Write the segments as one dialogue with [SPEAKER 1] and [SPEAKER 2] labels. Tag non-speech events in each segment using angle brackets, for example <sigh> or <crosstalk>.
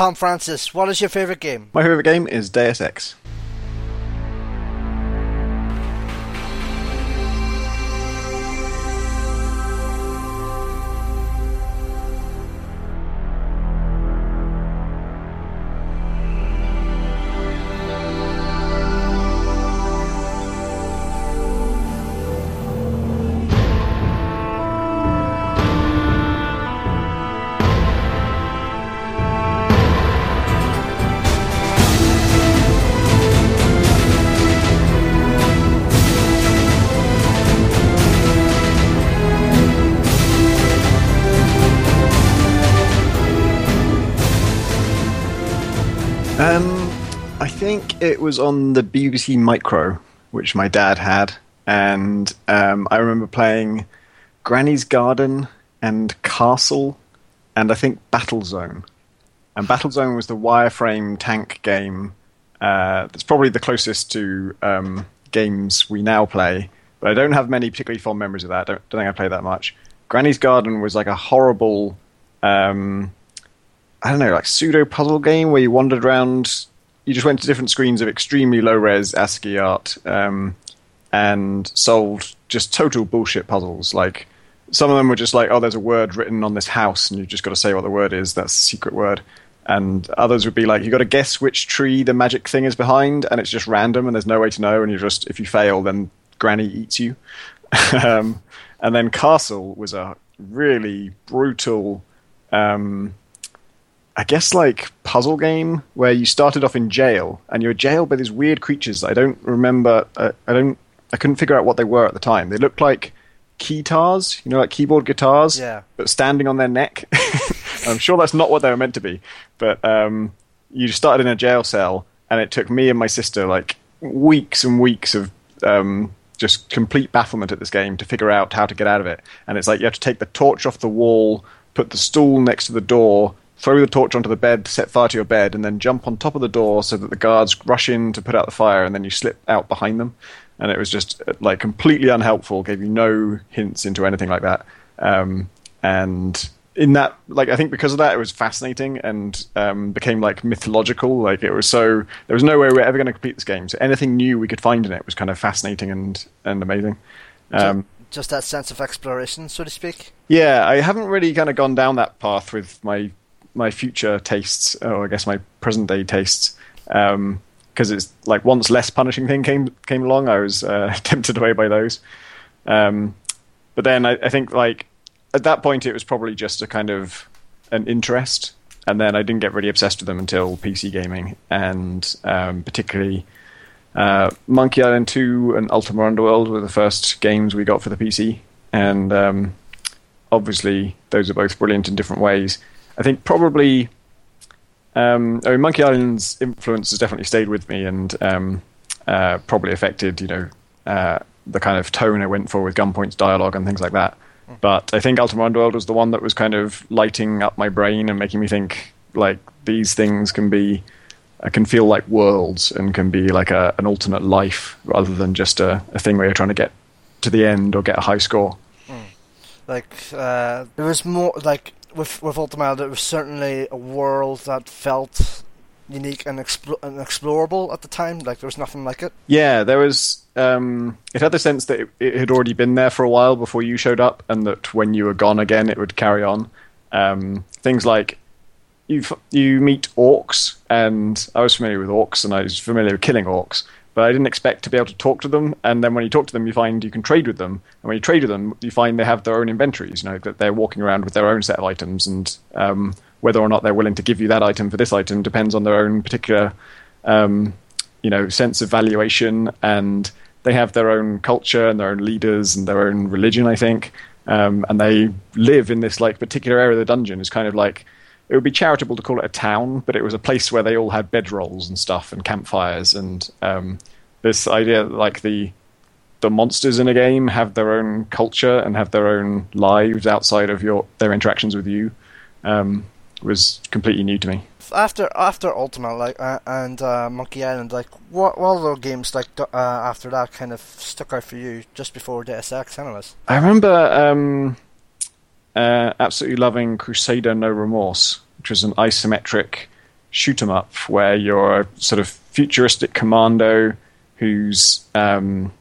[SPEAKER 1] Tom Francis, what is your favorite game?
[SPEAKER 2] My favorite game is Deus Ex. It was on the BBC Micro, which my dad had, and um, I remember playing Granny's Garden and Castle, and I think Battlezone. And Battlezone was the wireframe tank game uh, that's probably the closest to um, games we now play. But I don't have many particularly fond memories of that. Don't, don't think I played that much. Granny's Garden was like a horrible. Um, I don't know, like pseudo puzzle game where you wandered around. You just went to different screens of extremely low res ASCII art um, and solved just total bullshit puzzles. Like some of them were just like, oh, there's a word written on this house, and you've just got to say what the word is. That's a secret word. And others would be like, you've got to guess which tree the magic thing is behind, and it's just random, and there's no way to know. And you just, if you fail, then Granny eats you. <laughs> um, and then Castle was a really brutal. Um, I guess like puzzle game where you started off in jail and you're jailed by these weird creatures. I don't remember. Uh, I don't. I couldn't figure out what they were at the time. They looked like keytars, you know, like keyboard guitars,
[SPEAKER 1] Yeah.
[SPEAKER 2] but standing on their neck. <laughs> I'm sure that's not what they were meant to be. But um, you started in a jail cell, and it took me and my sister like weeks and weeks of um, just complete bafflement at this game to figure out how to get out of it. And it's like you have to take the torch off the wall, put the stool next to the door, throw the torch onto the bed, set fire to your bed, and then jump on top of the door so that the guards rush in to put out the fire, and then you slip out behind them. And it was just like completely unhelpful, gave you no hints into anything like that. Um, and in that, like, I think because of that, it was fascinating and um, became like mythological. Like, it was so there was no way we were ever going to complete this game. So anything new we could find in it was kind of fascinating and and amazing. Um,
[SPEAKER 1] Just that sense of exploration, so to speak.
[SPEAKER 2] yeah, I haven't really kind of gone down that path with my my future tastes, or I guess my present day tastes, because it's like once less punishing thing came came along, I was uh, <laughs> tempted away by those. Um, but then I, I think like at that point it was probably just a kind of an interest, and then I didn't get really obsessed with them until PC gaming, and um, particularly. Uh, Monkey Island 2 and Ultima Underworld were the first games we got for the PC, and um, obviously those are both brilliant in different ways. I think probably, um, I mean, Monkey Island's influence has definitely stayed with me and um, uh, probably affected, you know, uh, the kind of tone I went for with Gunpoint's dialogue and things like that. But I think Ultima Underworld was the one that was kind of lighting up my brain and making me think like these things can be, I can feel like worlds and can be like a, an alternate life rather than just a, a thing where you're trying to get to the end or get a high score.
[SPEAKER 1] Like uh, there was more like with with Ultima, there was certainly a world that felt unique and, explo- and explorable at the time. Like there was nothing like it.
[SPEAKER 2] Yeah, there was. Um, it had the sense that it, it had already been there for a while before you showed up, and that when you were gone again, it would carry on. Um, things like you you meet orcs, and I was familiar with orcs, and I was familiar with killing orcs, but I didn't expect to be able to talk to them. And then when you talk to them, you find you can trade with them, and when you trade with them, you find they have their own inventories. You know that they're walking around with their own set of items, and um, whether or not they're willing to give you that item for this item depends on their own particular um, you know sense of valuation and they have their own culture and their own leaders and their own religion i think um, and they live in this like particular area of the dungeon is kind of like it would be charitable to call it a town but it was a place where they all had bedrolls and stuff and campfires and um, this idea that, like the the monsters in a game have their own culture and have their own lives outside of your their interactions with you um, was completely new to me
[SPEAKER 1] After after Ultima, like uh, and uh, Monkey Island, like what what other games like uh, after that kind of stuck out for you just before Deus Ex, anyways?
[SPEAKER 2] I remember um, uh, absolutely loving Crusader No Remorse, which was an isometric shoot 'em up where you're a sort of futuristic commando who's um,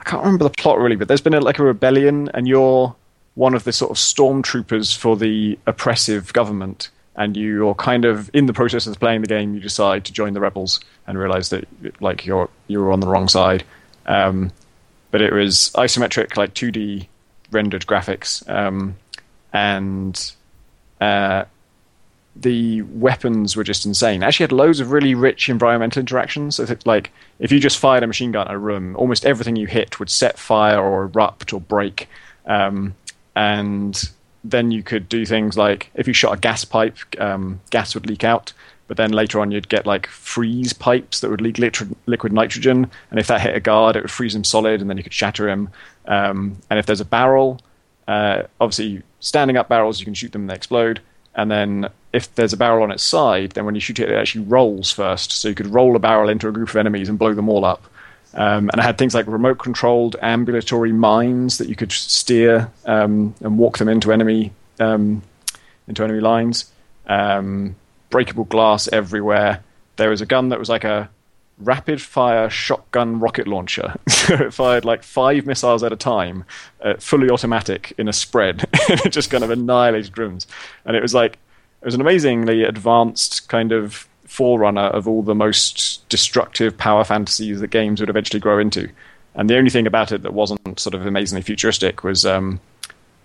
[SPEAKER 2] I can't remember the plot really, but there's been a, like a rebellion, and you're one of the sort of stormtroopers for the oppressive government, and you're kind of in the process of playing the game. You decide to join the rebels and realize that like you're you're on the wrong side. Um, but it was isometric, like 2D rendered graphics, um, and uh, the weapons were just insane. Actually, had loads of really rich environmental interactions. So like if you just fired a machine gun at a room, almost everything you hit would set fire or erupt or break. Um, and then you could do things like if you shot a gas pipe, um, gas would leak out. But then later on, you'd get like freeze pipes that would leak liquid nitrogen, and if that hit a guard, it would freeze him solid, and then you could shatter him. Um, and if there's a barrel, uh, obviously standing up barrels, you can shoot them and they explode and then if there's a barrel on its side, then when you shoot it, it actually rolls first. So you could roll a barrel into a group of enemies and blow them all up. Um, and I had things like remote controlled ambulatory mines that you could steer um, and walk them into enemy um, into enemy lines. Um, breakable glass everywhere. There was a gun that was like a rapid fire shotgun rocket launcher. <laughs> so it fired like five missiles at a time, uh, fully automatic in a spread. <laughs> it just kind of annihilated rooms. And it was like, it was an amazingly advanced kind of forerunner of all the most destructive power fantasies that games would eventually grow into. And the only thing about it that wasn't sort of amazingly futuristic was um,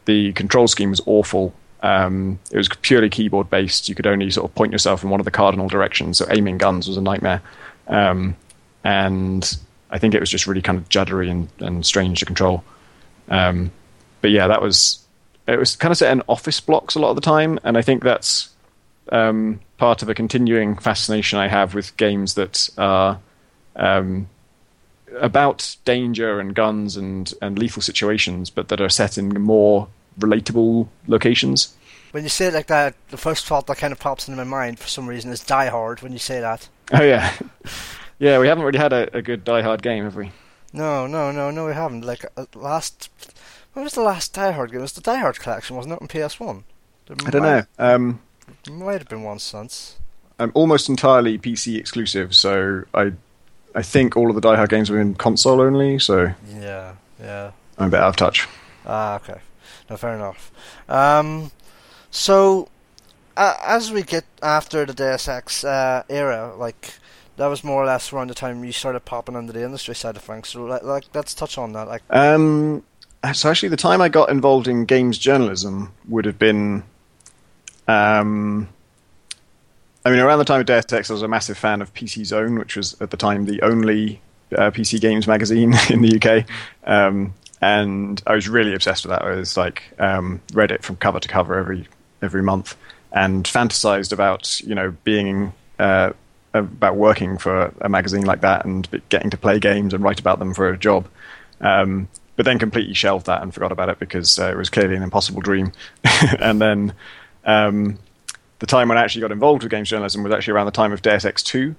[SPEAKER 2] the control scheme was awful. Um, it was purely keyboard based. You could only sort of point yourself in one of the cardinal directions, so aiming guns was a nightmare. Um, and I think it was just really kind of juddery and, and strange to control. Um, but yeah, that was it was kind of set in office blocks a lot of the time, and I think that's um, part of a continuing fascination I have with games that are um, about danger and guns and, and lethal situations, but that are set in more relatable locations.
[SPEAKER 1] When you say it like that, the first thought that kind of pops into my mind for some reason is Die Hard. When you say that,
[SPEAKER 2] oh yeah, <laughs> yeah, we haven't really had a, a good Die Hard game, have we?
[SPEAKER 1] No, no, no, no, we haven't. Like uh, last, when was the last Die Hard game? It was the Die Hard collection, wasn't it, on PS One?
[SPEAKER 2] I don't know. Um,
[SPEAKER 1] might have been one since.
[SPEAKER 2] I'm almost entirely PC exclusive, so I, I think all of the Die Hard games have been console only. So
[SPEAKER 1] yeah, yeah,
[SPEAKER 2] I'm a bit out of touch.
[SPEAKER 1] Ah, okay. No, fair enough. Um, so, uh, as we get after the Deus Ex uh, era, like that was more or less around the time you started popping into the industry side of things. So, like, like let's touch on that. Like,
[SPEAKER 2] um, so actually, the time I got involved in games journalism would have been, um, I mean, around the time of Deus Ex, I was a massive fan of PC Zone, which was at the time the only uh, PC games magazine <laughs> in the UK. Um, and I was really obsessed with that. I was like um, read it from cover to cover every every month and fantasized about you know being uh, about working for a magazine like that and getting to play games and write about them for a job. Um, but then completely shelved that and forgot about it because uh, it was clearly an impossible dream. <laughs> and then um, the time when I actually got involved with games journalism was actually around the time of Deus Ex 2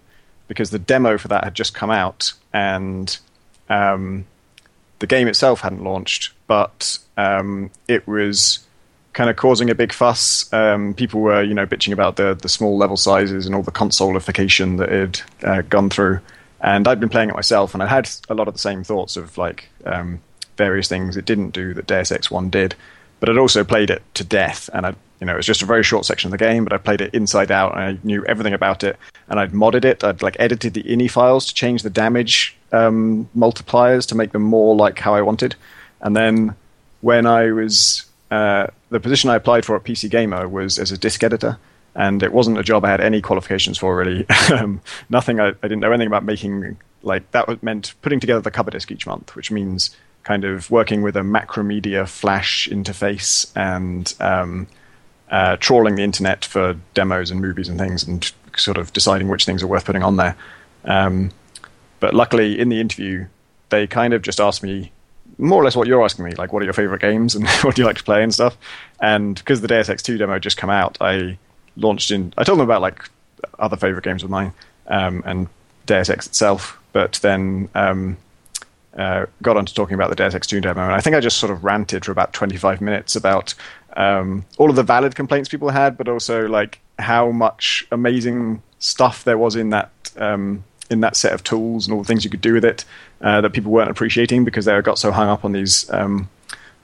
[SPEAKER 2] because the demo for that had just come out and um, the game itself hadn't launched, but um, it was kind of causing a big fuss. Um, people were, you know, bitching about the the small level sizes and all the consoleification that it had uh, gone through. And I'd been playing it myself, and I had a lot of the same thoughts of like um, various things it didn't do that Deus Ex One did. But I'd also played it to death, and I, you know, it was just a very short section of the game, but I played it inside out, and I knew everything about it, and I'd modded it. I'd like edited the ini files to change the damage um, multipliers to make them more like how I wanted, and then when I was uh, the position I applied for at PC Gamer was as a disk editor, and it wasn't a job I had any qualifications for really. <laughs> um, nothing. I, I, didn't know anything about making like that. meant putting together the cover disk each month, which means kind of working with a Macromedia Flash interface and um, uh, trawling the internet for demos and movies and things, and sort of deciding which things are worth putting on there. Um, but luckily, in the interview, they kind of just asked me more or less what you're asking me, like what are your favorite games and <laughs> what do you like to play and stuff. And because the Deus Ex 2 demo just come out, I launched in. I told them about like other favorite games of mine um, and Deus Ex itself, but then um, uh, got on to talking about the Deus Ex 2 demo, and I think I just sort of ranted for about 25 minutes about um, all of the valid complaints people had, but also like how much amazing stuff there was in that um, in that set of tools and all the things you could do with it uh, that people weren't appreciating because they got so hung up on these um,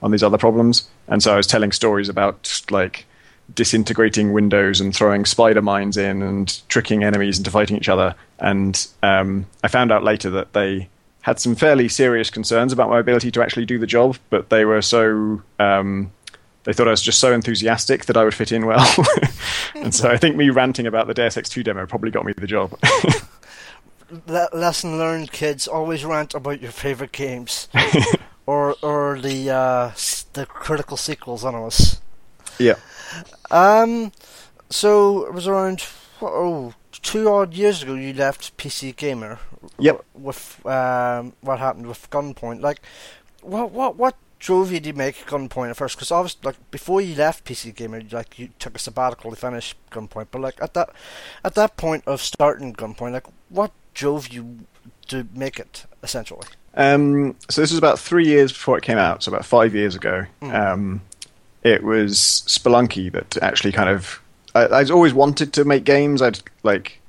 [SPEAKER 2] on these other problems. And so I was telling stories about like disintegrating windows and throwing spider mines in and tricking enemies into fighting each other. And um, I found out later that they had some fairly serious concerns about my ability to actually do the job, but they were so um, they thought I was just so enthusiastic that I would fit in well. <laughs> and so I think me ranting about the Deus Ex 2 demo probably got me the job. <laughs>
[SPEAKER 1] lesson learned, kids. Always rant about your favorite games, <laughs> or or the uh, the critical sequels, on us.
[SPEAKER 2] Yeah.
[SPEAKER 1] Um. So it was around oh two odd years ago you left PC Gamer.
[SPEAKER 2] Yep.
[SPEAKER 1] With um, what happened with Gunpoint? Like, what what what drove you to make Gunpoint at first? Because obviously, like before you left PC Gamer, like you took a sabbatical to finish Gunpoint. But like at that at that point of starting Gunpoint, like what drove you to make it essentially?
[SPEAKER 2] Um, so this was about three years before it came out, so about five years ago. Mm. Um, it was Spelunky that actually kind of. I, I'd always wanted to make games. I'd like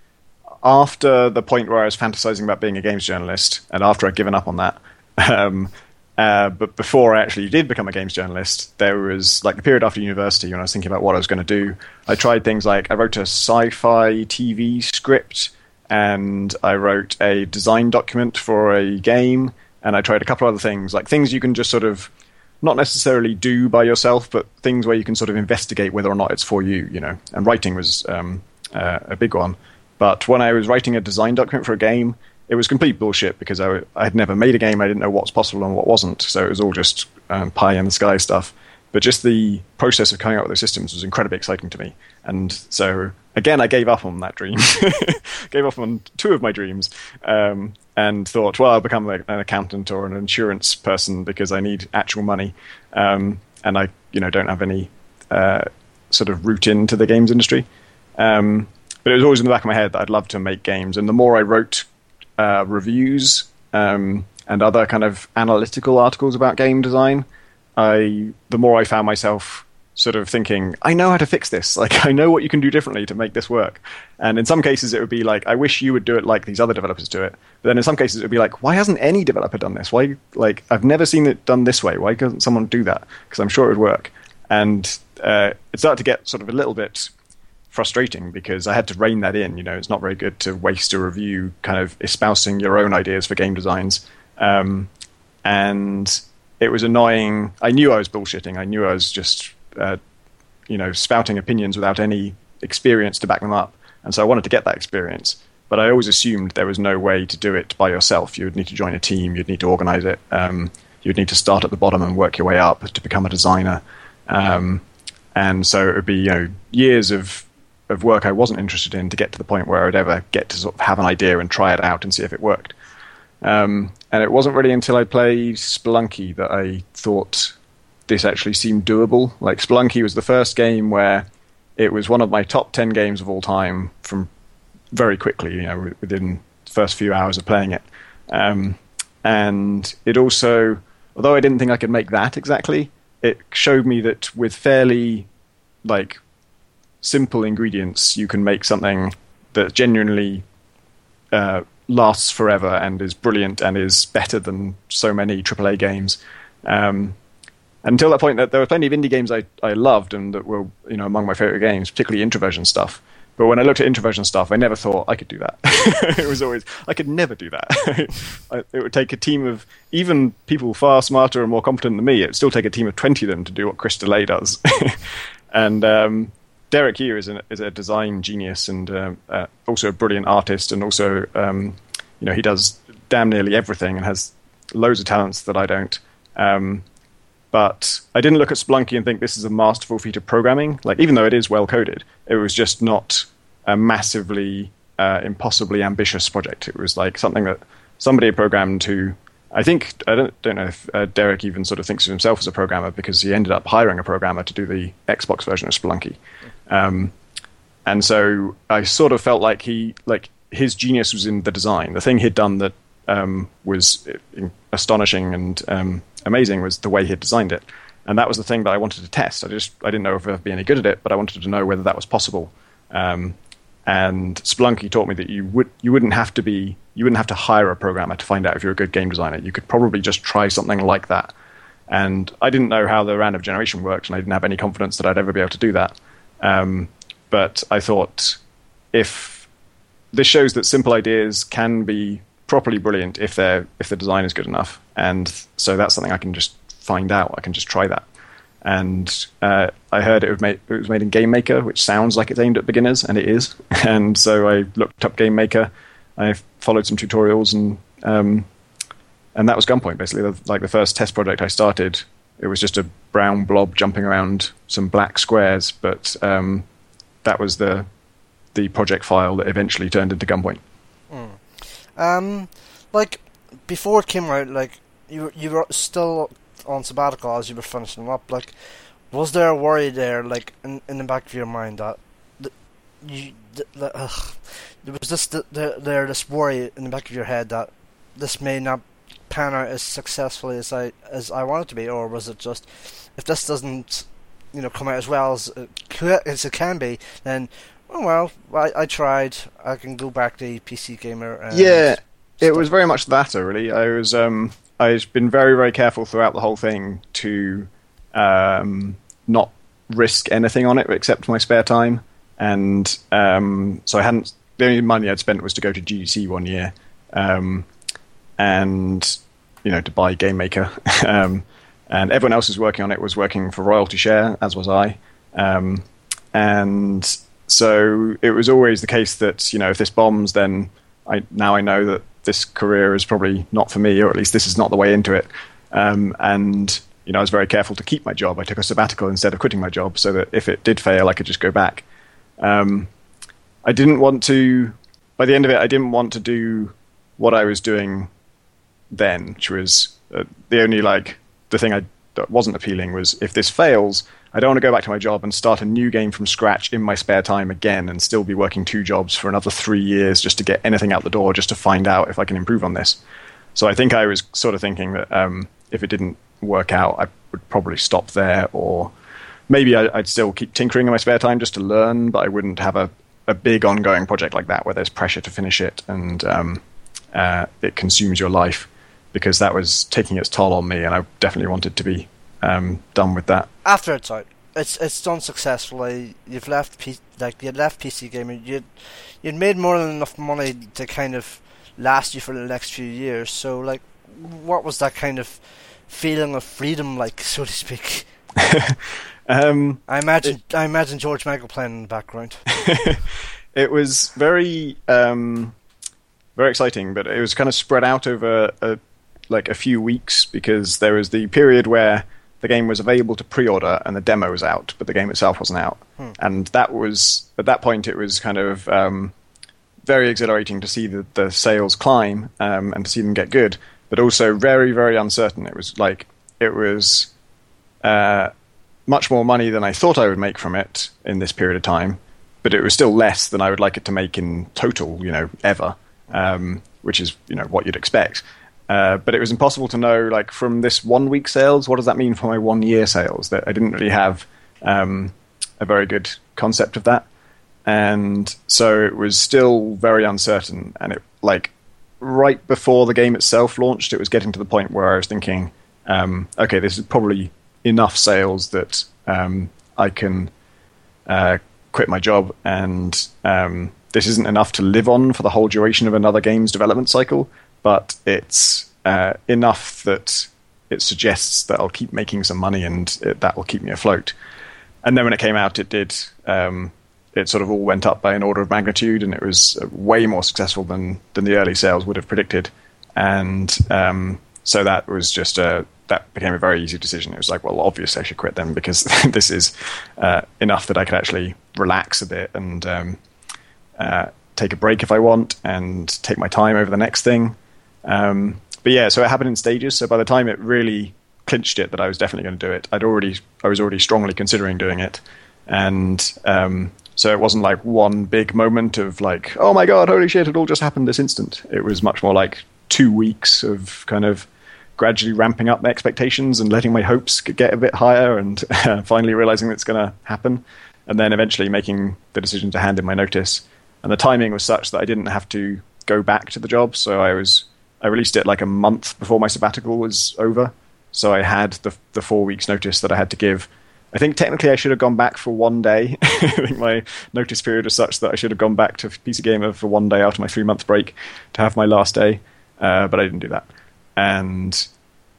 [SPEAKER 2] after the point where I was fantasizing about being a games journalist, and after I'd given up on that. <laughs> Um, uh, but before I actually did become a games journalist, there was like the period after university when I was thinking about what I was going to do. I tried things like I wrote a sci-fi TV script, and I wrote a design document for a game, and I tried a couple other things, like things you can just sort of not necessarily do by yourself, but things where you can sort of investigate whether or not it's for you. You know, and writing was um, uh, a big one. But when I was writing a design document for a game, it was complete bullshit because I, I had never made a game. I didn't know what's possible and what wasn't. So it was all just um, pie in the sky stuff. But just the process of coming up with those systems was incredibly exciting to me. And so again, I gave up on that dream, <laughs> gave up on two of my dreams, um, and thought, well, I'll become an accountant or an insurance person because I need actual money, um, and I, you know, don't have any uh, sort of route into the games industry. Um, but it was always in the back of my head that I'd love to make games, and the more I wrote uh, reviews um, and other kind of analytical articles about game design, I the more I found myself sort of thinking, I know how to fix this. <laughs> Like I know what you can do differently to make this work. And in some cases, it would be like, I wish you would do it like these other developers do it. But then in some cases, it would be like, why hasn't any developer done this? Why like I've never seen it done this way. Why doesn't someone do that? Because I'm sure it would work. And uh, it started to get sort of a little bit frustrating because I had to rein that in. You know, it's not very good to waste a review kind of espousing your own ideas for game designs. Um, and it was annoying. I knew I was bullshitting. I knew I was just, uh, you know, spouting opinions without any experience to back them up. And so I wanted to get that experience. But I always assumed there was no way to do it by yourself. You would need to join a team. You'd need to organize it. Um, you'd need to start at the bottom and work your way up to become a designer. Um, and so it would be you know years of of work I wasn't interested in to get to the point where I'd ever get to sort of have an idea and try it out and see if it worked. Um, and it wasn't really until I played Spelunky that I thought this actually seemed doable. Like Spelunky was the first game where it was one of my top ten games of all time from very quickly, you know, within the first few hours of playing it. Um, and it also, although I didn't think I could make that exactly, it showed me that with fairly like simple ingredients, you can make something that genuinely uh, lasts forever and is brilliant and is better than so many AAA games. Um, until that point, there were plenty of indie games I, I loved and that were you know among my favorite games, particularly Introversion stuff. But when I looked at Introversion stuff, I never thought I could do that. <laughs> it was always I could never do that. <laughs> it would take a team of even people far smarter and more competent than me. It would still take a team of twenty of them to do what Chris DeLay does. <laughs> and um, Derek Yu is, an, is a design genius and uh, uh, also a brilliant artist, and also um, you know he does damn nearly everything and has loads of talents that I don't. Um, but I didn't look at Spelunky and think this is a masterful feat of programming. Like even though it is well coded, it was just not a massively, uh, impossibly ambitious project. It was like something that somebody programmed to I think I don't don't know if uh, Derek even sort of thinks of himself as a programmer because he ended up hiring a programmer to do the Xbox version of Spelunky, um, and so I sort of felt like he like his genius was in the design. The thing he'd done that um, was astonishing and um, amazing was the way he had designed it, and that was the thing that I wanted to test. I just I didn't know if I'd be any good at it, but I wanted to know whether that was possible. Um, and Spelunky taught me that you would you wouldn't have to be you wouldn't have to hire a programmer to find out if you're a good game designer. You could probably just try something like that. And I didn't know how the random generation worked, and I didn't have any confidence that I'd ever be able to do that. Um, but I thought if this shows that simple ideas can be properly brilliant if they're if the design is good enough, and so that's something I can just find out. I can just try that and uh, I heard it was, made, it was made in Game Maker, which sounds like it's aimed at beginners, and it is. <laughs> And so I looked up Game Maker, I followed some tutorials, and um, and that was Gunpoint. Basically, like the first test project I started, it was just a brown blob jumping around some black squares, but um, that was the the project file that eventually turned into Gunpoint.
[SPEAKER 1] Mm. Um, like before it came out, like you you were still on sabbatical as you were finishing up, like, was there a worry there, like, in, in the back of your mind that, that you, that, ugh, there was this the, there this worry in the back of your head that this may not pan out as successfully as I as I want it to be, or was it just if this doesn't, you know, come out as well as it, as it can be, then oh well, I, I tried. I can go back to PC gamer.
[SPEAKER 2] yeah, it was very much that. Really, I was um I've been very, very careful throughout the whole thing to um, not risk anything on it except my spare time. And um, so I hadn't. The only money I'd spent was to go to GDC one year, um, and you know to buy Game Maker. <laughs> Um, and everyone else who's working on it was working for royalty share, as was I. Um, and so it was always the case that you know if this bombs, then I now I know that this career is probably not for me, or at least this is not the way into it. Um, and you know, I was very careful to keep my job. I took a sabbatical instead of quitting my job, so that if it did fail, I could just go back. Um, I didn't want to. By the end of it, I didn't want to do what I was doing then, which was uh, the only like the thing I that wasn't appealing was if this fails, I don't want to go back to my job and start a new game from scratch in my spare time again and still be working two jobs for another three years just to get anything out the door, just to find out if I can improve on this. So I think I was sort of thinking that um, if it didn't work out, I would probably stop there, or maybe I, would still keep tinkering in my spare time just to learn, but I wouldn't have a, a big ongoing project like that where there's pressure to finish it and um, uh, it consumes your life because that was taking its toll on me, and I definitely wanted to be um, done with that.
[SPEAKER 1] After it's out, it's it's done successfully. You've left P- like you left PC gaming. You you'd made more than enough money to kind of last you for the next few years. So like, what was that kind of feeling of freedom like, <laughs> so to speak? <laughs> um, I imagine it, I imagine George Michael playing in the background. <laughs>
[SPEAKER 2] it was very um, very exciting, but it was kind of spread out over a, like a few weeks because there was the period where the game was available to pre-order and the demo was out, but the game itself wasn't out. Hmm. And that was at that point it was kind of um, very exhilarating to see the, the sales climb um, and to see them get good, but also very very uncertain. It was like it was uh, much more money than I thought I would make from it in this period of time, but it was still less than I would like it to make in total, you know, ever, um, which is you know what you'd expect. Uh, but it was impossible to know, like, from this one week sales, what does that mean for my one year sales? That I didn't really have um, a very good concept of that, and so it was still very uncertain. And it, like, right before the game itself launched, it was getting to the point where I was thinking, um, okay, this is probably enough sales that um, I can uh, quit my job, and um, this isn't enough to live on for the whole duration of another game's development cycle but it's uh, enough that it suggests that I'll keep making some money and it, that will keep me afloat. And then when it came out, it did. Um, it sort of all went up by an order of magnitude, and it was way more successful than than the early sales would have predicted. And um, so that was just a that became a very easy decision. It was like, well, obviously I should quit then because <laughs> this is uh, enough that I could actually relax a bit and um, uh, take a break if I want and take my time over the next thing. Um, but yeah, so it happened in stages. So by the time it really clinched it that I was definitely going to do it, I'd already I was already strongly considering doing it, and um, so it wasn't like one big moment of like, oh my god, holy shit, it all just happened this instant. It was much more like two weeks of kind of gradually ramping up my expectations and letting my hopes get a bit higher, and <laughs> uh, finally realizing it's going to happen. and then eventually making the decision to hand in my notice. And the timing was such that I didn't have to go back to the job, so I was I released it like a month before my sabbatical was over. So I had the the four weeks notice that I had to give. I think technically I should have gone back for one day. <laughs> I think my notice period was such that I should have gone back to PC Gamer for one day after my three month break to have my last day, uh, but I didn't do that. And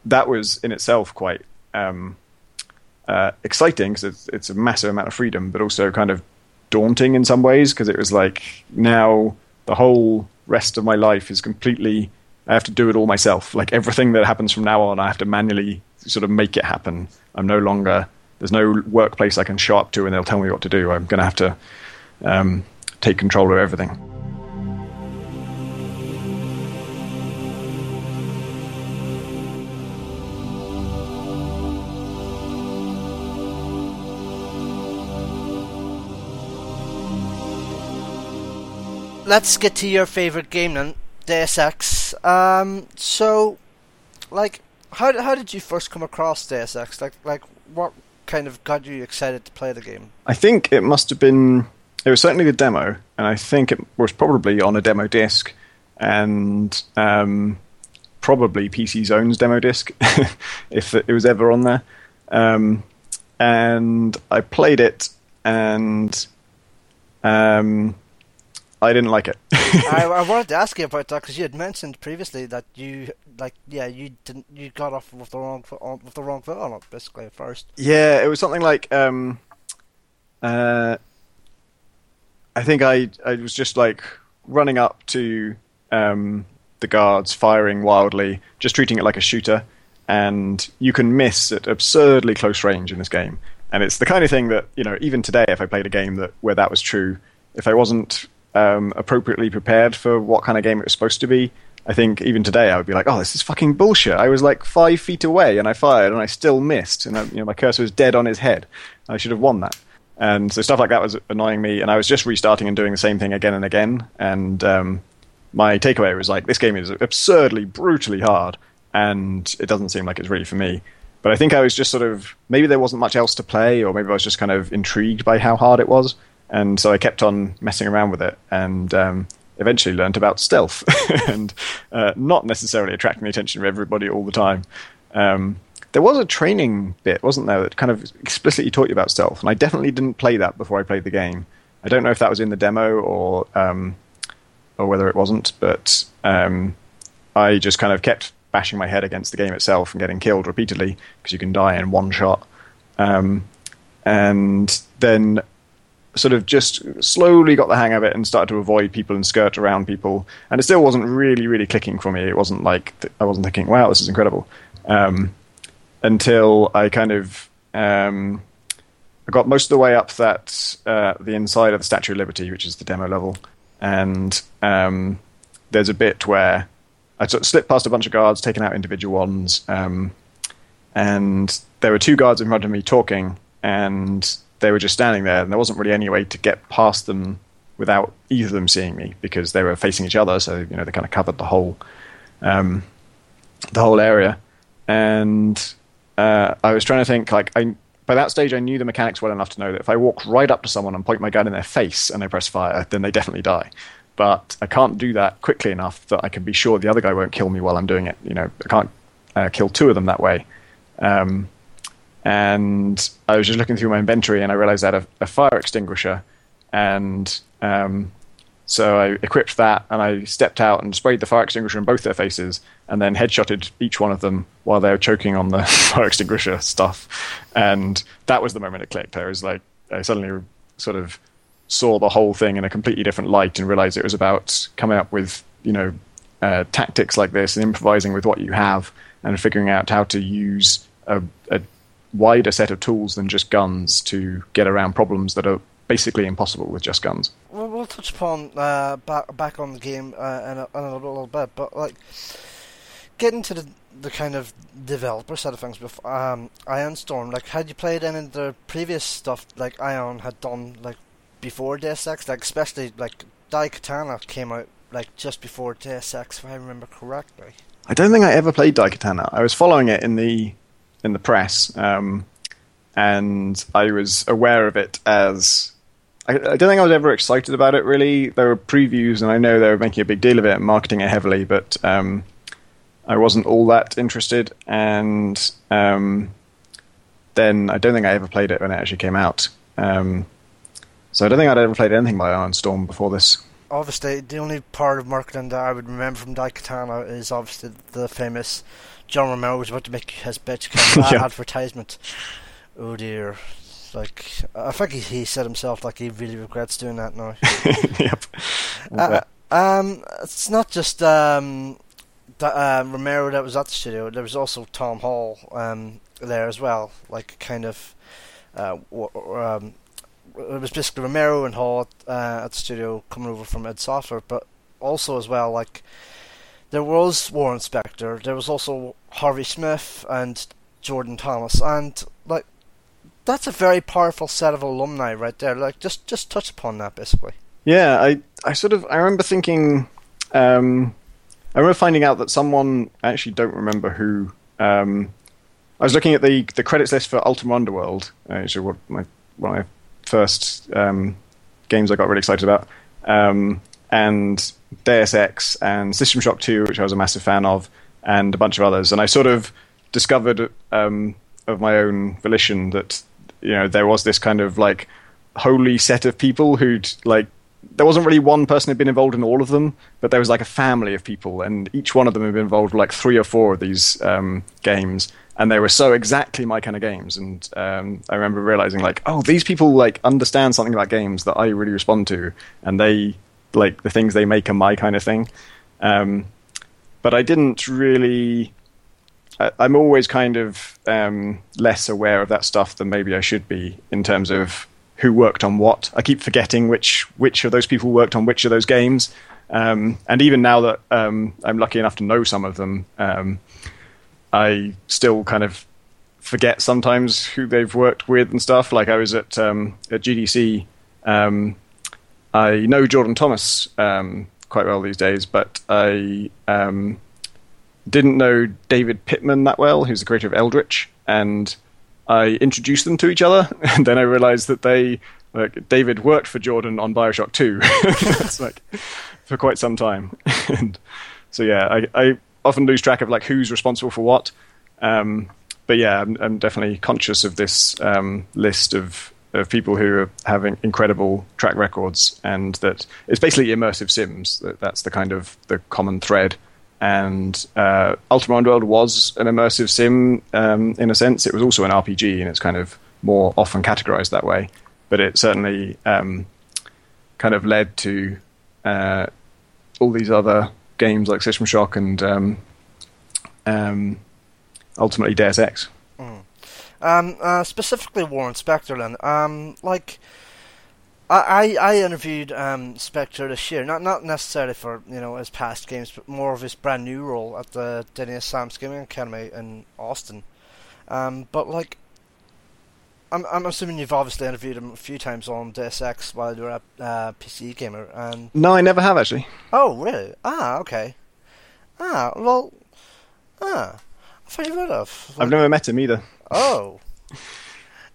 [SPEAKER 2] that was in itself quite um, uh, exciting because it's, it's a massive amount of freedom, but also kind of daunting in some ways because it was like now the whole rest of my life is completely I have to do it all myself. Like everything that happens from now on, I have to manually sort of make it happen. I'm no longer there's no workplace I can show up to and they'll tell me what to do. I'm going to have to um, take control of everything.
[SPEAKER 1] Let's get to your favorite game then, Deus Ex. Um, so, like, how how did you first come across Deus Ex? Like, like what kind of got you excited to play the game?
[SPEAKER 2] I think it must have been. It was certainly the demo, and I think it was probably on a demo disc, and um, probably PC Zone's demo disc, <laughs> if it was ever on there. Um, and I played it, and um, I didn't like it. <laughs>
[SPEAKER 1] I, I, wanted to ask you about that because you had mentioned previously that you like yeah you didn't you got off with the wrong foot on, with the wrong foot on it basically at first.
[SPEAKER 2] Yeah, it was something like um, uh, I think I I was just like running up to um, the guards, firing wildly, just treating it like a shooter, and you can miss at absurdly close range in this game. And it's the kind of thing that you know even today, if I played a game that where that was true, if I wasn't um, appropriately prepared for what kind of game it was supposed to be. I think even today I would be like, "Oh, this is fucking bullshit." I was like five feet away and I fired and I still missed, and I, you know my cursor was dead on his head. I should have won that. And so stuff like that was annoying me, and I was just restarting and doing the same thing again and again. And um, my takeaway was like, this game is absurdly, brutally hard, and it doesn't seem like it's really for me. But I think I was just sort of maybe there wasn't much else to play, or maybe I was just kind of intrigued by how hard it was and so I kept on messing around with it, and um, eventually learned about stealth, <laughs> and uh, not necessarily attracting the attention of everybody all the time. Um, there was a training bit, wasn't there, that kind of explicitly taught you about stealth, and I definitely didn't play that before I played the game. I don't know if that was in the demo or um, or whether it wasn't, but um, I just kind of kept bashing my head against the game itself and getting killed repeatedly because you can die in one shot. Um, and then sort of just slowly got the hang of it and started to avoid people and skirt around people. And it still wasn't really, really clicking for me. It wasn't like th- I wasn't thinking, "Wow, this is incredible," um, until I kind of um, I got most of the way up that uh, the inside of the Statue of Liberty, which is the demo level, and um, there's a bit where I sort of slipped past a bunch of guards, taking out individual ones, um, and there were two guards in front of me talking, and they were just standing there, and there wasn't really any way to get past them without either of them seeing me because they were facing each other. So you know they kind of covered the whole um, the whole area, and uh, I was trying to think like I. By that stage, I knew the mechanics well enough to know that if I walk right up to someone and point my gun in their face and they press fire, then they definitely die. But I can't do that quickly enough that I can be sure the other guy won't kill me while I'm doing it. You know, I can't uh, kill two of them that way. Um, and I was just looking through my inventory and I realized I had a, a fire extinguisher, and um, so I equipped that and I stepped out and sprayed the fire extinguisher in both their faces, and then headshotted each one of them while they were choking on the <laughs> fire extinguisher stuff, and that was the moment it clicked. I was like, I suddenly sort of saw the whole thing in a completely different light and realized it was about coming up with you know uh, tactics like this and improvising with what you have and figuring out how to use a, a wider set of tools than just guns to get around problems that are basically impossible with just guns.
[SPEAKER 1] We'll, we'll touch upon uh, back back on the game uh, in, a, in a little, bit, but like getting to the the kind of developer side of things with um, Ion Storm, like had you played any of the previous stuff like Ion had done like before Deus Ex, like especially like Daikatana came out like just before Deus Ex, if I remember correctly.
[SPEAKER 2] I don't think I ever played Daikatana. I was following it in the in the press, um, and I was aware of it as. I, I don't think I was ever excited about it really. There were previews, and I know they were making a big deal of it and marketing it heavily, but um, I wasn't all that interested. And um, then I don't think I ever played it when it actually came out. Um, so I don't think I'd ever played anything by Ion Storm before this.
[SPEAKER 1] Obviously, the only part of marketing that I would remember from Daikatana is obviously the famous John Romero was about to make his bitch kind <laughs>
[SPEAKER 2] Yeah.
[SPEAKER 1] advertisement. Oh dear. Like, I think he, he said himself, like, he really regrets doing that now. <laughs>
[SPEAKER 2] yep.
[SPEAKER 1] Uh, um, it's not just um, um, Romero that was at the studio. There was also Tom Hall um, there as well. Like kind of, uh, w- um, it was basically Romero and Hall uh, at the studio coming over from Id Software, but also as well like there was Warren Spector. There was also Harvey Smith and Jordan Thomas, and like that's a very powerful set of alumni right there. Like just just touch upon that basically.
[SPEAKER 2] Yeah, I, I sort of I remember thinking, um, I remember finding out that someone I actually don't remember who. Um, I was looking at the the credits list for Ultima Underworld, uh, which is what my one of my first um, games I got really excited about, um, and Deus Ex and System Shock 2, which I was a massive fan of, and a bunch of others, and I sort of discovered um, of my own volition that you know there was this kind of like holy set of people who'd like there wasn't really one person who'd been involved in all of them, but there was like a family of people, and each one of them had been involved like three or four of these um, games, and they were so exactly my kind of games. And um, I remember realizing like, oh, these people like understand something about games that I really respond to, and they like the things they make are my kind of thing. Um, but I didn't really. I, I'm always kind of um, less aware of that stuff than maybe I should be in terms of who worked on what. I keep forgetting which which of those people worked on which of those games. Um, and even now that um, I'm lucky enough to know some of them, um, I still kind of forget sometimes who they've worked with and stuff. Like I was at um, at GDC. I know Jordan Thomas um, quite well these days, but I um, didn't know David Pittman that well, who's the creator of Eldritch, and I introduced them to each other, <laughs> and then I realized that they, like, David worked for Jordan on Bioshock 2. It's <laughs> <laughs> like for quite some time, and so yeah, I, I often lose track of like who's responsible for what. Um, but yeah, I'm, I'm definitely conscious of this um, list of of people who are having incredible track records, and that it's basically immersive sims. That that's the kind of the common thread. And uh, Ultima Underworld was an immersive sim um, in a sense. It was also an RPG, and it's kind of more often categorized that way. But it certainly um, kind of led to uh, all these other games like System Shock and um, um, ultimately Deus Ex.
[SPEAKER 1] Um, uh, specifically Warren Spector, then. Um, like, I, I, I interviewed um, Spector this year, not not necessarily for you know his past games, but more of his brand new role at the Denius-Sams Gaming Academy in Austin. Um, but like, I'm I'm assuming you've obviously interviewed him a few times on Deus Ex while you were a uh, PC Gamer, and
[SPEAKER 2] No, I never have actually.
[SPEAKER 1] oh really? Ah, okay. Ah, well, ah, I thought you would have.
[SPEAKER 2] I've never met him either.
[SPEAKER 1] Oh.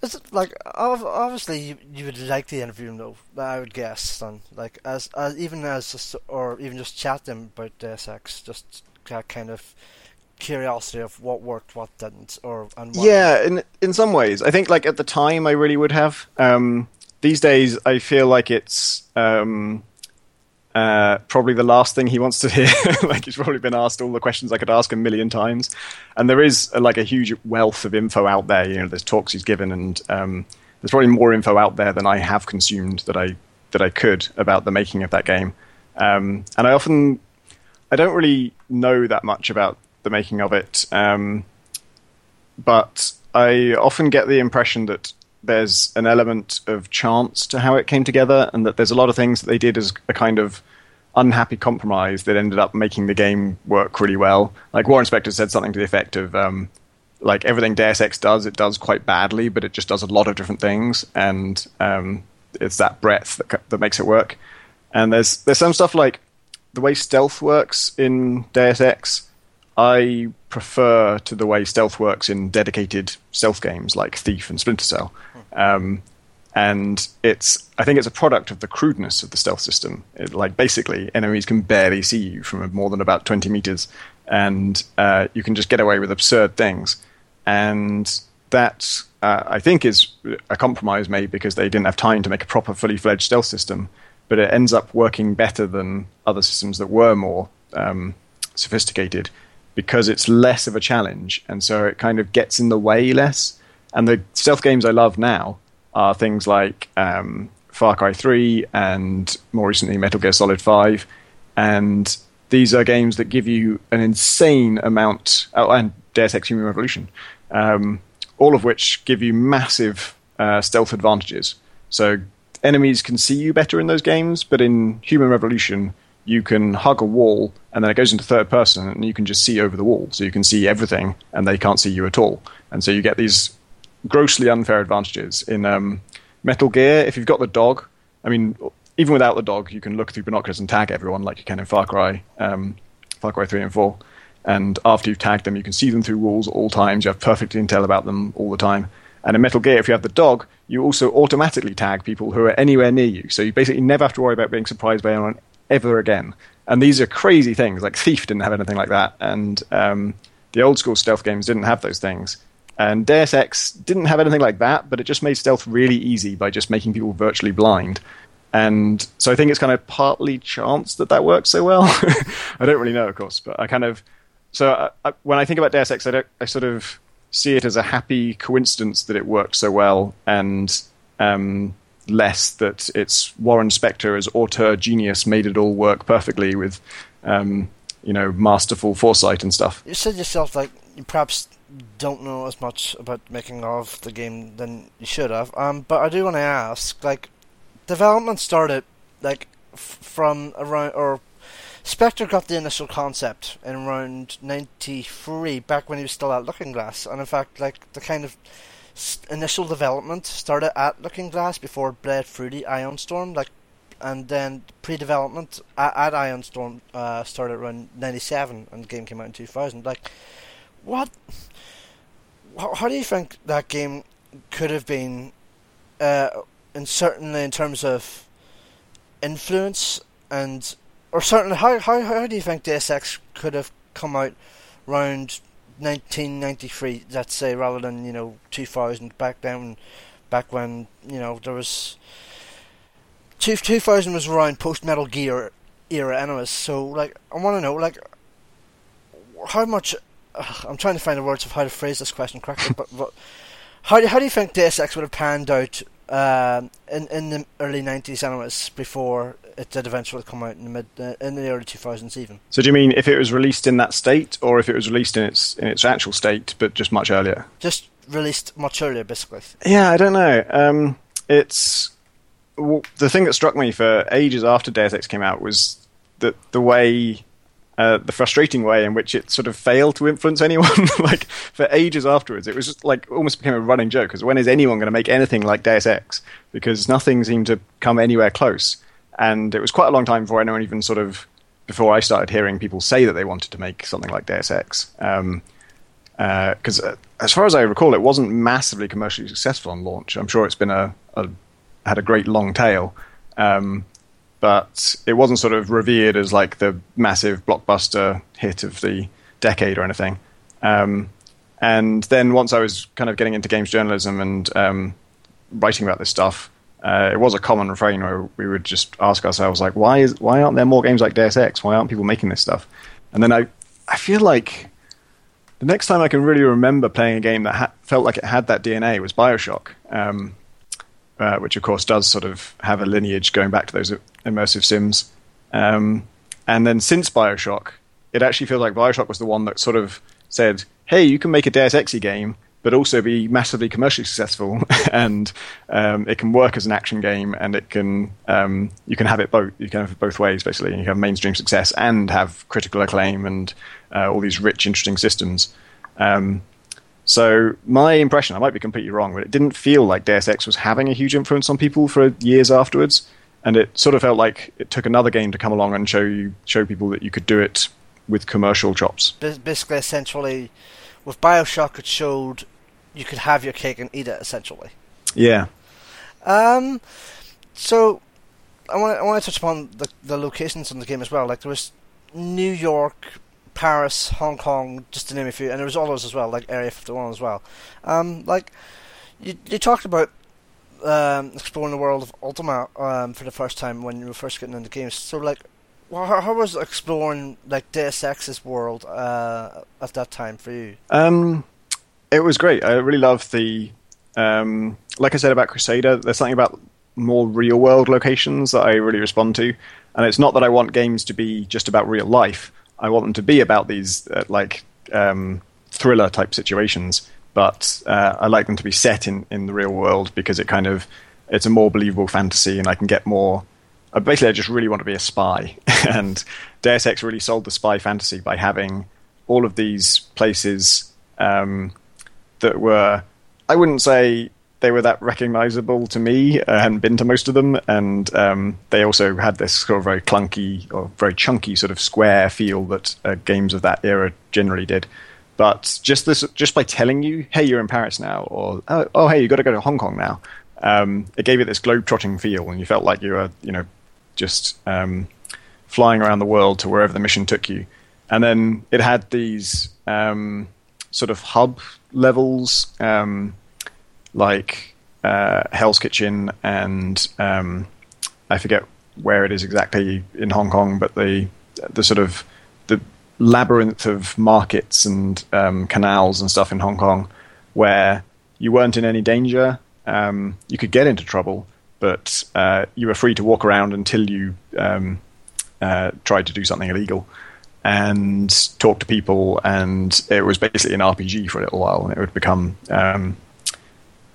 [SPEAKER 1] Is it like obviously you, you would like to interview him though? I would guess, son. Like as, as even as just, or even just chat to him about Deus Ex, just that kind of curiosity of what worked, what didn't, or and what.
[SPEAKER 2] Yeah, in in some ways, I think like at the time I really would have. Um, these days, I feel like it's um, uh, probably the last thing he wants to hear. <laughs> like he's probably been asked all the questions I could ask a million times, and there is uh, like a huge wealth of info out there. You know, there's talks he's given, and um, there's probably more info out there than I have consumed that I that I could about the making of that game. Um, and I often I don't really know that much about the making of it. Um, but I often get the impression that there's an element of chance to how it came together, and that there's a lot of things that they did as a kind of unhappy compromise that ended up making the game work really well. Like Warren Spector said something to the effect of, um, like everything Deus Ex does, it does quite badly, but it just does a lot of different things, and um, it's that breadth that, that makes it work. And there's there's some stuff like the way stealth works in Deus Ex. I prefer to the way stealth works in dedicated stealth games like Thief and Splinter Cell. Um, and it's I think it's a product of the crudeness of the stealth system. It, like basically, enemies can barely see you from more than about twenty meters, and uh, you can just get away with absurd things. And that uh, I think is a compromise made because they didn't have time to make a proper, fully fledged stealth system. But it ends up working better than other systems that were more um, sophisticated because it's less of a challenge, and so it kind of gets in the way less. And the stealth games I love now are things like um, Far Cry 3 and more recently Metal Gear Solid 5. And these are games that give you an insane amount, oh, and Deus Ex Human Revolution, um, all of which give you massive uh, stealth advantages. So enemies can see you better in those games, but in Human Revolution, you can hug a wall and then it goes into third person and you can just see over the wall. So you can see everything and they can't see you at all. And so you get these grossly unfair advantages. In um, Metal Gear, if you've got the dog, I mean, even without the dog, you can look through binoculars and tag everyone like you can in Far Cry, um, Far Cry 3 and 4. And after you've tagged them, you can see them through walls at all times. You have perfect intel about them all the time. And in Metal Gear, if you have the dog, you also automatically tag people who are anywhere near you. So you basically never have to worry about being surprised by anyone ever again. And these are crazy things. Like Thief didn't have anything like that, and um, the old school stealth games didn't have those things. And Deus Ex didn't have anything like that, but it just made stealth really easy by just making people virtually blind. And so I think it's kind of partly chance that that works so well. <laughs> I don't really know, of course, but I kind of so I, I, when I think about Deus Ex, I, I sort of see it as a happy coincidence that it worked so well, and um, less that it's Warren Spector as auteur genius made it all work perfectly with, um, you know, masterful foresight and stuff.
[SPEAKER 1] You said yourself like perhaps don't know as much about making of the game than you should have. Um, but I do want to ask, like, development started like f- from around or. Spector got the initial concept in around '93, back when he was still at Looking Glass, and in fact, like the kind of initial development started at Looking Glass before it bled through the Ion Storm, like, and then pre-development at, at Ion Storm uh, started around '97, and the game came out in 2000. Like, what? How, how do you think that game could have been, uh, and certainly in terms of influence and, or certainly how how how do you think Deus Ex could have come out around 1993, let's say, rather than you know 2000. Back then, back when you know there was 2000 was around post Metal Gear era, anyways. So like, I want to know like how much. Uh, I'm trying to find the words of how to phrase this question correctly, but, but how do how do you think Deus Ex would have panned out uh, in in the early 90s, anyways, before it did eventually come out in the mid uh, in the early 2000s even.
[SPEAKER 2] So do you mean if it was released in that state, or if it was released in its in its actual state, but just much earlier?
[SPEAKER 1] Just released much earlier, basically.
[SPEAKER 2] Yeah, I don't know. Um, it's well, the thing that struck me for ages after Deus Ex came out was that the way. Uh, the frustrating way in which it sort of failed to influence anyone, <laughs> like for ages afterwards, it was just like almost became a running joke. Because when is anyone going to make anything like Deus Ex? Because nothing seemed to come anywhere close and it was quite a long time before anyone even sort of before I started hearing people say that they wanted to make something like Deus Ex. Um, because uh, uh, as far as I recall, it wasn't massively commercially successful on launch. I'm sure it's been a, a had a great long tail, um, but it wasn't sort of revered as like the massive blockbuster hit of the decade or anything. Um, and then once I was kind of getting into games journalism and um, writing about this stuff, uh, it was a common refrain where we would just ask ourselves like, why is why aren't there more games like Deus Ex? Why aren't people making this stuff? And then I I feel like the next time I can really remember playing a game that ha- felt like it had that DNA was Bioshock, um, uh, which of course does sort of have a lineage going back to those immersive sims. Um, and then since Bioshock, it actually feels like Bioshock was the one that sort of said, "Hey, you can make a Deus Ex game." but also be massively commercially successful, <laughs> and um, it can work as an action game, and it can um, you can have it both you can have it both ways basically. You have mainstream success and have critical acclaim and uh, all these rich, interesting systems. Um, so my impression, I might be completely wrong, but it didn't feel like Deus Ex was having a huge influence on people for years afterwards, and it sort of felt like it took another game to come along and show you show people that you could do it with commercial chops.
[SPEAKER 1] Basically, essentially, with Bioshock, it showed you could have your cake and eat it. Essentially.
[SPEAKER 2] Yeah.
[SPEAKER 1] Um. So, I want to I want to touch upon the the locations in the game as well. Like there was New York, Paris, Hong Kong, just to name a few, and there was others as well, like Area 51 as well. Um, like you, you talked about um, exploring the world of Ultima um, for the first time when you were first getting into games. So, like, how, how was exploring like Deus Ex's world uh, at that time for you?
[SPEAKER 2] Um, it was great. I really loved the, um, like I said about Crusader. There's something about more real world locations that I really respond to, and it's not that I want games to be just about real life. I want them to be about these uh, like um, thriller type situations, but uh, I like them to be set in, in the real world because it kind of it's a more believable fantasy, and I can get more. Uh, basically, I just really want to be a spy, <laughs> and Deus Ex really sold the spy fantasy by having all of these places um, that were. I wouldn't say they were that recognizable to me. I hadn't been to most of them, and um, they also had this sort of very clunky or very chunky sort of square feel that uh, games of that era generally did. But just this, just by telling you, "Hey, you're in Paris now," or "Oh, oh hey, you got to go to Hong Kong now," um, it gave it this globe-trotting feel, and you felt like you were, you know, just um, flying around the world to wherever the mission took you. And then it had these um, sort of hub levels um, like uh, Hell's Kitchen and um, I forget where it is exactly in Hong Kong, but the the sort of the labyrinth of markets and um, canals and stuff in Hong Kong, where you weren't in any danger. Um, you could get into trouble, but uh, you were free to walk around until you um, uh, tried to do something illegal and talk to people. And it was basically an RPG for a little while, and it would become um,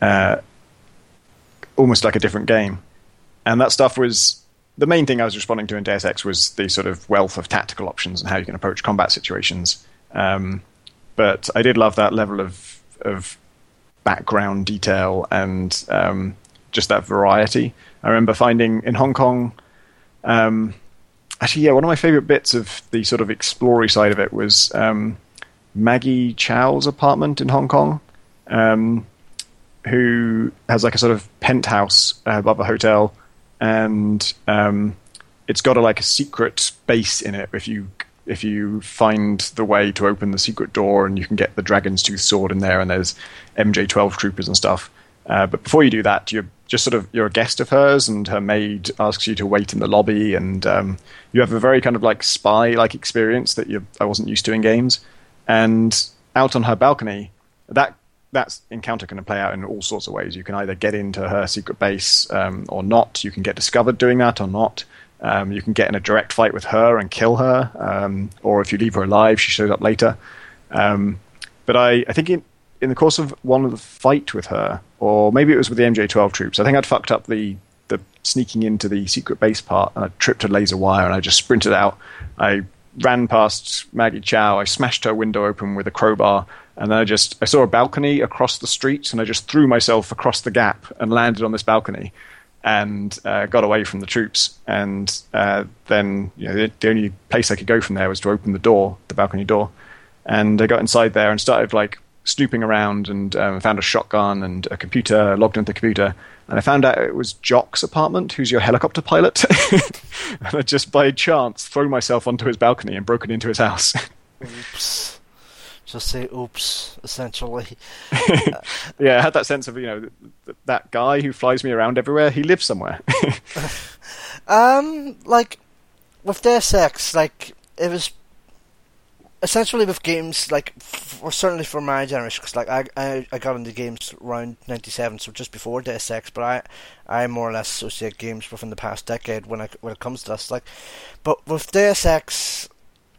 [SPEAKER 2] uh, almost like a different game. And that stuff was the main thing I was responding to in Deus Ex was the sort of wealth of tactical options and how you can approach combat situations. Um, but I did love that level of of background detail and um, just that variety. I remember finding in Hong Kong. Um, actually, yeah, one of my favorite bits of the sort of explory side of it was um, Maggie Chow's apartment in Hong Kong. Who has like a sort of penthouse uh, above a hotel, and um, it's got a like a secret base in it. If you if you find the way to open the secret door, and you can get the dragon's tooth sword in there, and there's MJ12 troopers and stuff. Uh, but before you do that, you're just sort of you're a guest of hers, and her maid asks you to wait in the lobby, and um, you have a very kind of like spy like experience that you I wasn't used to in games. And out on her balcony, that that encounter can play out in all sorts of ways. You can either get into her secret base um, or not. You can get discovered doing that or not. Um, you can get in a direct fight with her and kill her, um, or if you leave her alive, she shows up later. Um, but I, I think in, in the course of one of the fight with her, or maybe it was with the MJ12 troops, I think I'd fucked up the the sneaking into the secret base part, and I tripped a laser wire, and I just sprinted out. I ran past Maggie Chow. I smashed her window open with a crowbar, and then I just I saw a balcony across the street, and I just threw myself across the gap and landed on this balcony, and uh, got away from the troops. And uh, then you know, the, the, only place I could go from there was to open the door, the balcony door, and I got inside there and started like snooping around and um, found a shotgun and a computer, logged into the computer, and I found out it was Jock's apartment, who's your helicopter pilot. <laughs> and I just by chance threw myself onto his balcony and broken into his house.
[SPEAKER 1] Oops just say oops essentially. <laughs>
[SPEAKER 2] Yeah i had that sense of you know that guy who flies me around everywhere he lives somewhere. <laughs>
[SPEAKER 1] Um like with Deus Ex like it was essentially with games like for, certainly for my generation because like I, I I got into games around 97 so just before Deus Ex but I I more or less associate games within the past decade when I when it comes to this like but with Deus Ex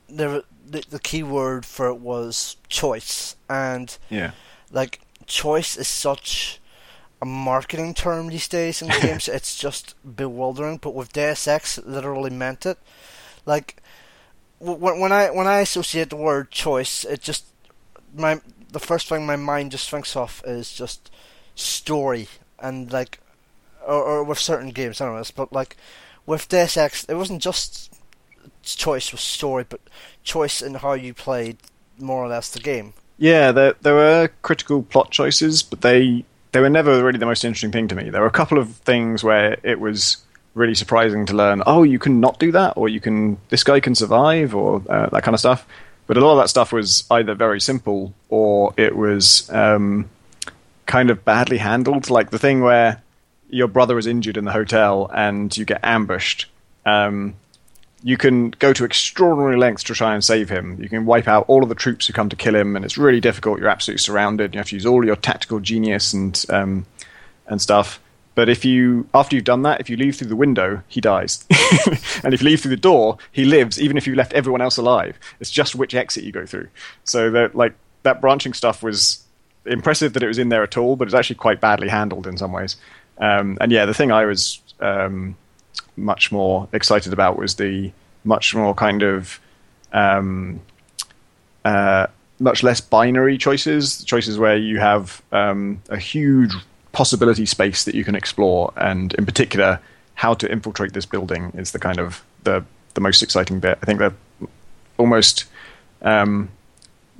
[SPEAKER 1] there the, the key word for it was choice, and
[SPEAKER 2] yeah,
[SPEAKER 1] like choice is such a marketing term these days in <laughs> games. It's just bewildering. But with Deus Ex, it literally meant it. Like when when I when I associate the word choice, it just my the first thing my mind just thinks of is just story and like or, or with certain games, I don't know, but like with Deus Ex, it wasn't just choice with story, but choice in how you played more or less the game.
[SPEAKER 2] Yeah, there there were critical plot choices, but they they were never really the most interesting thing to me. There were a couple of things where it was really surprising to learn. Oh, you can not do that, or you can. This guy can survive, or uh, that kind of stuff. But a lot of that stuff was either very simple or it was um, kind of badly handled. Like the thing where your brother is injured in the hotel and you get ambushed. Um, you can go to extraordinary lengths to try and save him. You can wipe out all of the troops who come to kill him, and it's really difficult. You're absolutely surrounded. You have to use all your tactical genius and um, and stuff. But if you, after you've done that, if you leave through the window, he dies. <laughs> and if you leave through the door, he lives, even if you left everyone else alive. It's just which exit you go through. So that, like, that branching stuff was impressive that it was in there at all, but it's actually quite badly handled in some ways. Um, and yeah, the thing I was um, much more excited about was the much more kind of um, uh, much less binary choices, choices where you have um, a huge possibility space that you can explore, and in particular, how to infiltrate this building is the kind of the the most exciting bit. I think that almost um,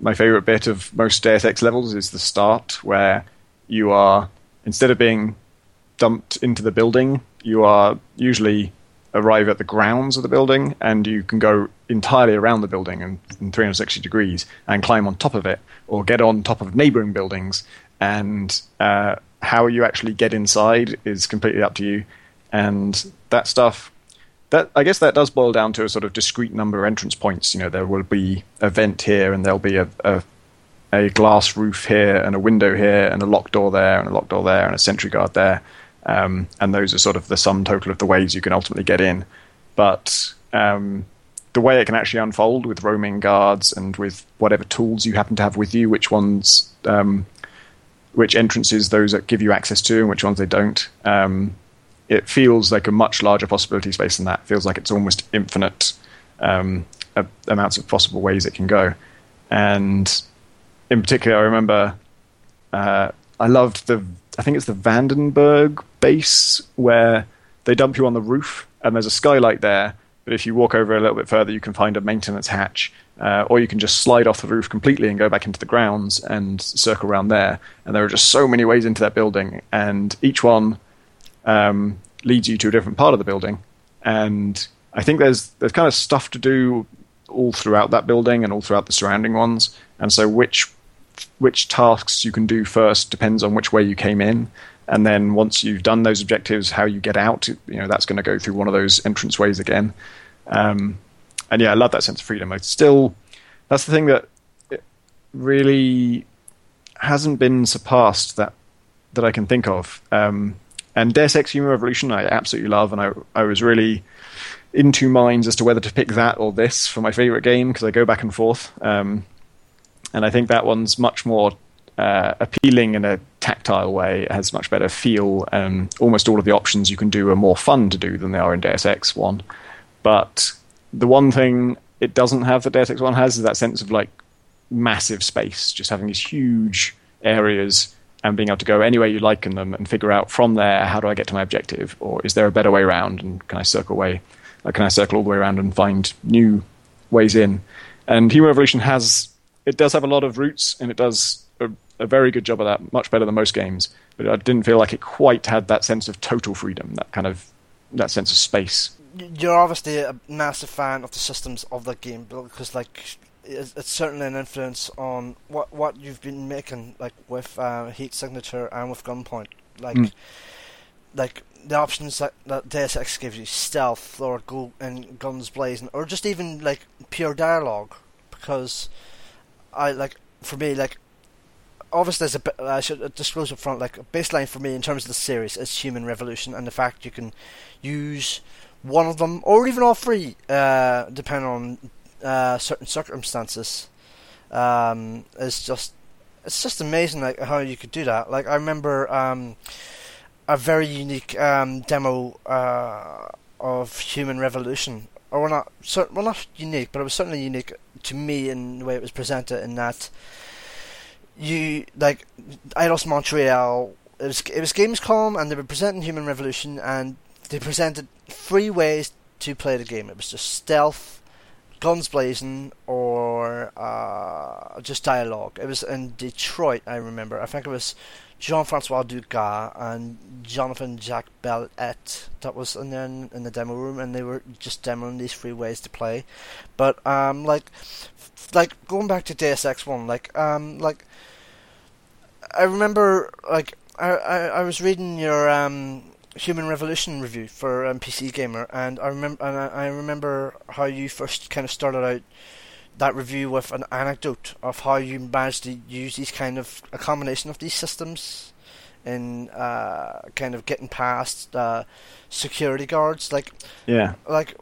[SPEAKER 2] my favorite bit of most Deus Ex levels is the start, where you are instead of being dumped into the building, you are usually arrive at the grounds of the building, and you can go entirely around the building in, in 360 degrees and climb on top of it, or get on top of neighboring buildings and uh, how you actually get inside is completely up to you. And that stuff, that I guess that does boil down to a sort of discrete number of entrance points. You know, there will be a vent here, and there'll be a, a a glass roof here, and a window here, and a locked door there, and a locked door there, and a sentry guard there. Um, and those are sort of the sum total of the ways you can ultimately get in. But um, the way it can actually unfold with roaming guards and with whatever tools you happen to have with you, which ones um, which entrances those that give you access to and which ones they don't. Um, it feels like a much larger possibility space than that. It feels like it's almost infinite um, amounts of possible ways it can go. And in particular, I remember uh, I loved the I think it's the Vandenberg base where they dump you on the roof and there's a skylight there. But if you walk over a little bit further, you can find a maintenance hatch uh, or you can just slide off the roof completely and go back into the grounds and circle around there. And there are just so many ways into that building, and each one um, leads you to a different part of the building. And I think there's there's kind of stuff to do all throughout that building and all throughout the surrounding ones. And so which which tasks you can do first depends on which way you came in. And then once you've done those objectives, how you get out, you know, that's going to go through one of those entrance ways again. Um, and yeah, I love that sense of freedom. I still, that's the thing that really hasn't been surpassed that that I can think of. Um, and Deus Ex Human Revolution, I absolutely love, and I I was really in two minds as to whether to pick that or this for my favorite game because I go back and forth. Um, and I think that one's much more uh, appealing in a tactile way. It has much better feel, and almost all of the options you can do are more fun to do than they are in Deus Ex One. But the one thing it doesn't have that Deus Ex One has is that sense of like massive space, just having these huge areas and being able to go anywhere you like in them and figure out from there how do I get to my objective, or is there a better way around, and can I circle way, or can I circle all the way around and find new ways in? And Human Revolution has it does have a lot of roots, and it does a, very good job of that, much better than most games. But I didn't feel like it quite had that sense of total freedom, that kind of that sense of space
[SPEAKER 1] you're obviously a massive fan of the systems of the game because like it's, it's, certainly an influence on what what you've been making like with uh, heat signature and with gunpoint like mm. like the options that, that Deus Ex gives you stealth or go and guns blazing or just even like pure dialogue because I like for me like obviously there's a I should disclose up front like a baseline for me in terms of the series is Human Revolution and the fact you can use one of them, or even all three, uh, depending on uh, certain circumstances. Um, it's just it's just amazing like how you could do that. Like I remember um, a very unique um, demo uh, of Human Revolution, or well not well not unique, but it was certainly unique to me in the way it was presented. In that you like Eidos Montreal, it was it was Gamescom, and they were presenting Human Revolution, and they presented three ways to play the game. It was just stealth, guns blazing, or uh, just dialogue. It was in Detroit, I remember. I think it was Jean Francois Dugas and Jonathan Jacques Bellet that was in there in, in, the demo room, and they were just demoing these three ways to play. But um, like, like going back to Deus Ex One, like um, like I remember like I, I, I was reading your um Human Revolution review for um, PC Gamer, and I remember and I, I remember how you first kind of started out that review with an anecdote of how you managed to use these kind of a combination of these systems in uh, kind of getting past uh, security guards. Like,
[SPEAKER 2] yeah,
[SPEAKER 1] like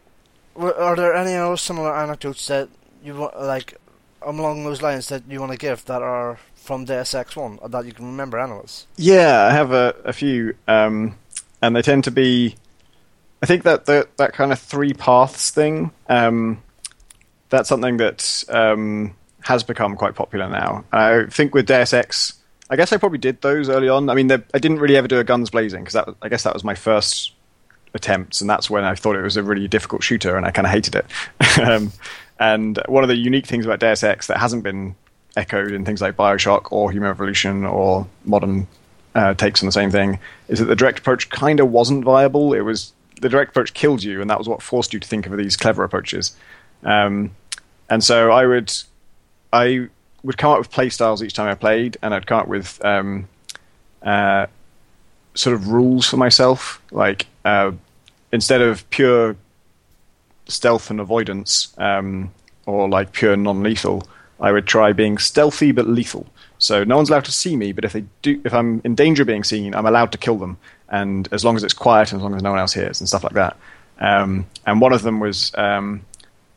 [SPEAKER 1] are there any other similar anecdotes that you want like along those lines that you want to give that are from Deus Ex One that you can remember, anyways?
[SPEAKER 2] Yeah, I have a, a few, um, and they tend to be. I think that the, that kind of three paths thing. Um, that's something that um, has become quite popular now. I think with Deus Ex, I guess I probably did those early on. I mean, I didn't really ever do a guns blazing because I guess that was my first attempts, and that's when I thought it was a really difficult shooter, and I kind of hated it. <laughs> um, and one of the unique things about Deus Ex that hasn't been echoed in things like Bioshock or Human Revolution or modern uh, takes on the same thing is that the direct approach kind of wasn't viable. It was the direct approach killed you, and that was what forced you to think of these clever approaches. Um, and so I would, I would come up with play styles each time I played, and I'd come up with um, uh, sort of rules for myself. Like uh, instead of pure stealth and avoidance, um, or like pure non-lethal, I would try being stealthy but lethal. So no one's allowed to see me, but if they do, if I'm in danger of being seen, I'm allowed to kill them, and as long as it's quiet and as long as no one else hears and stuff like that. Um, and one of them was um,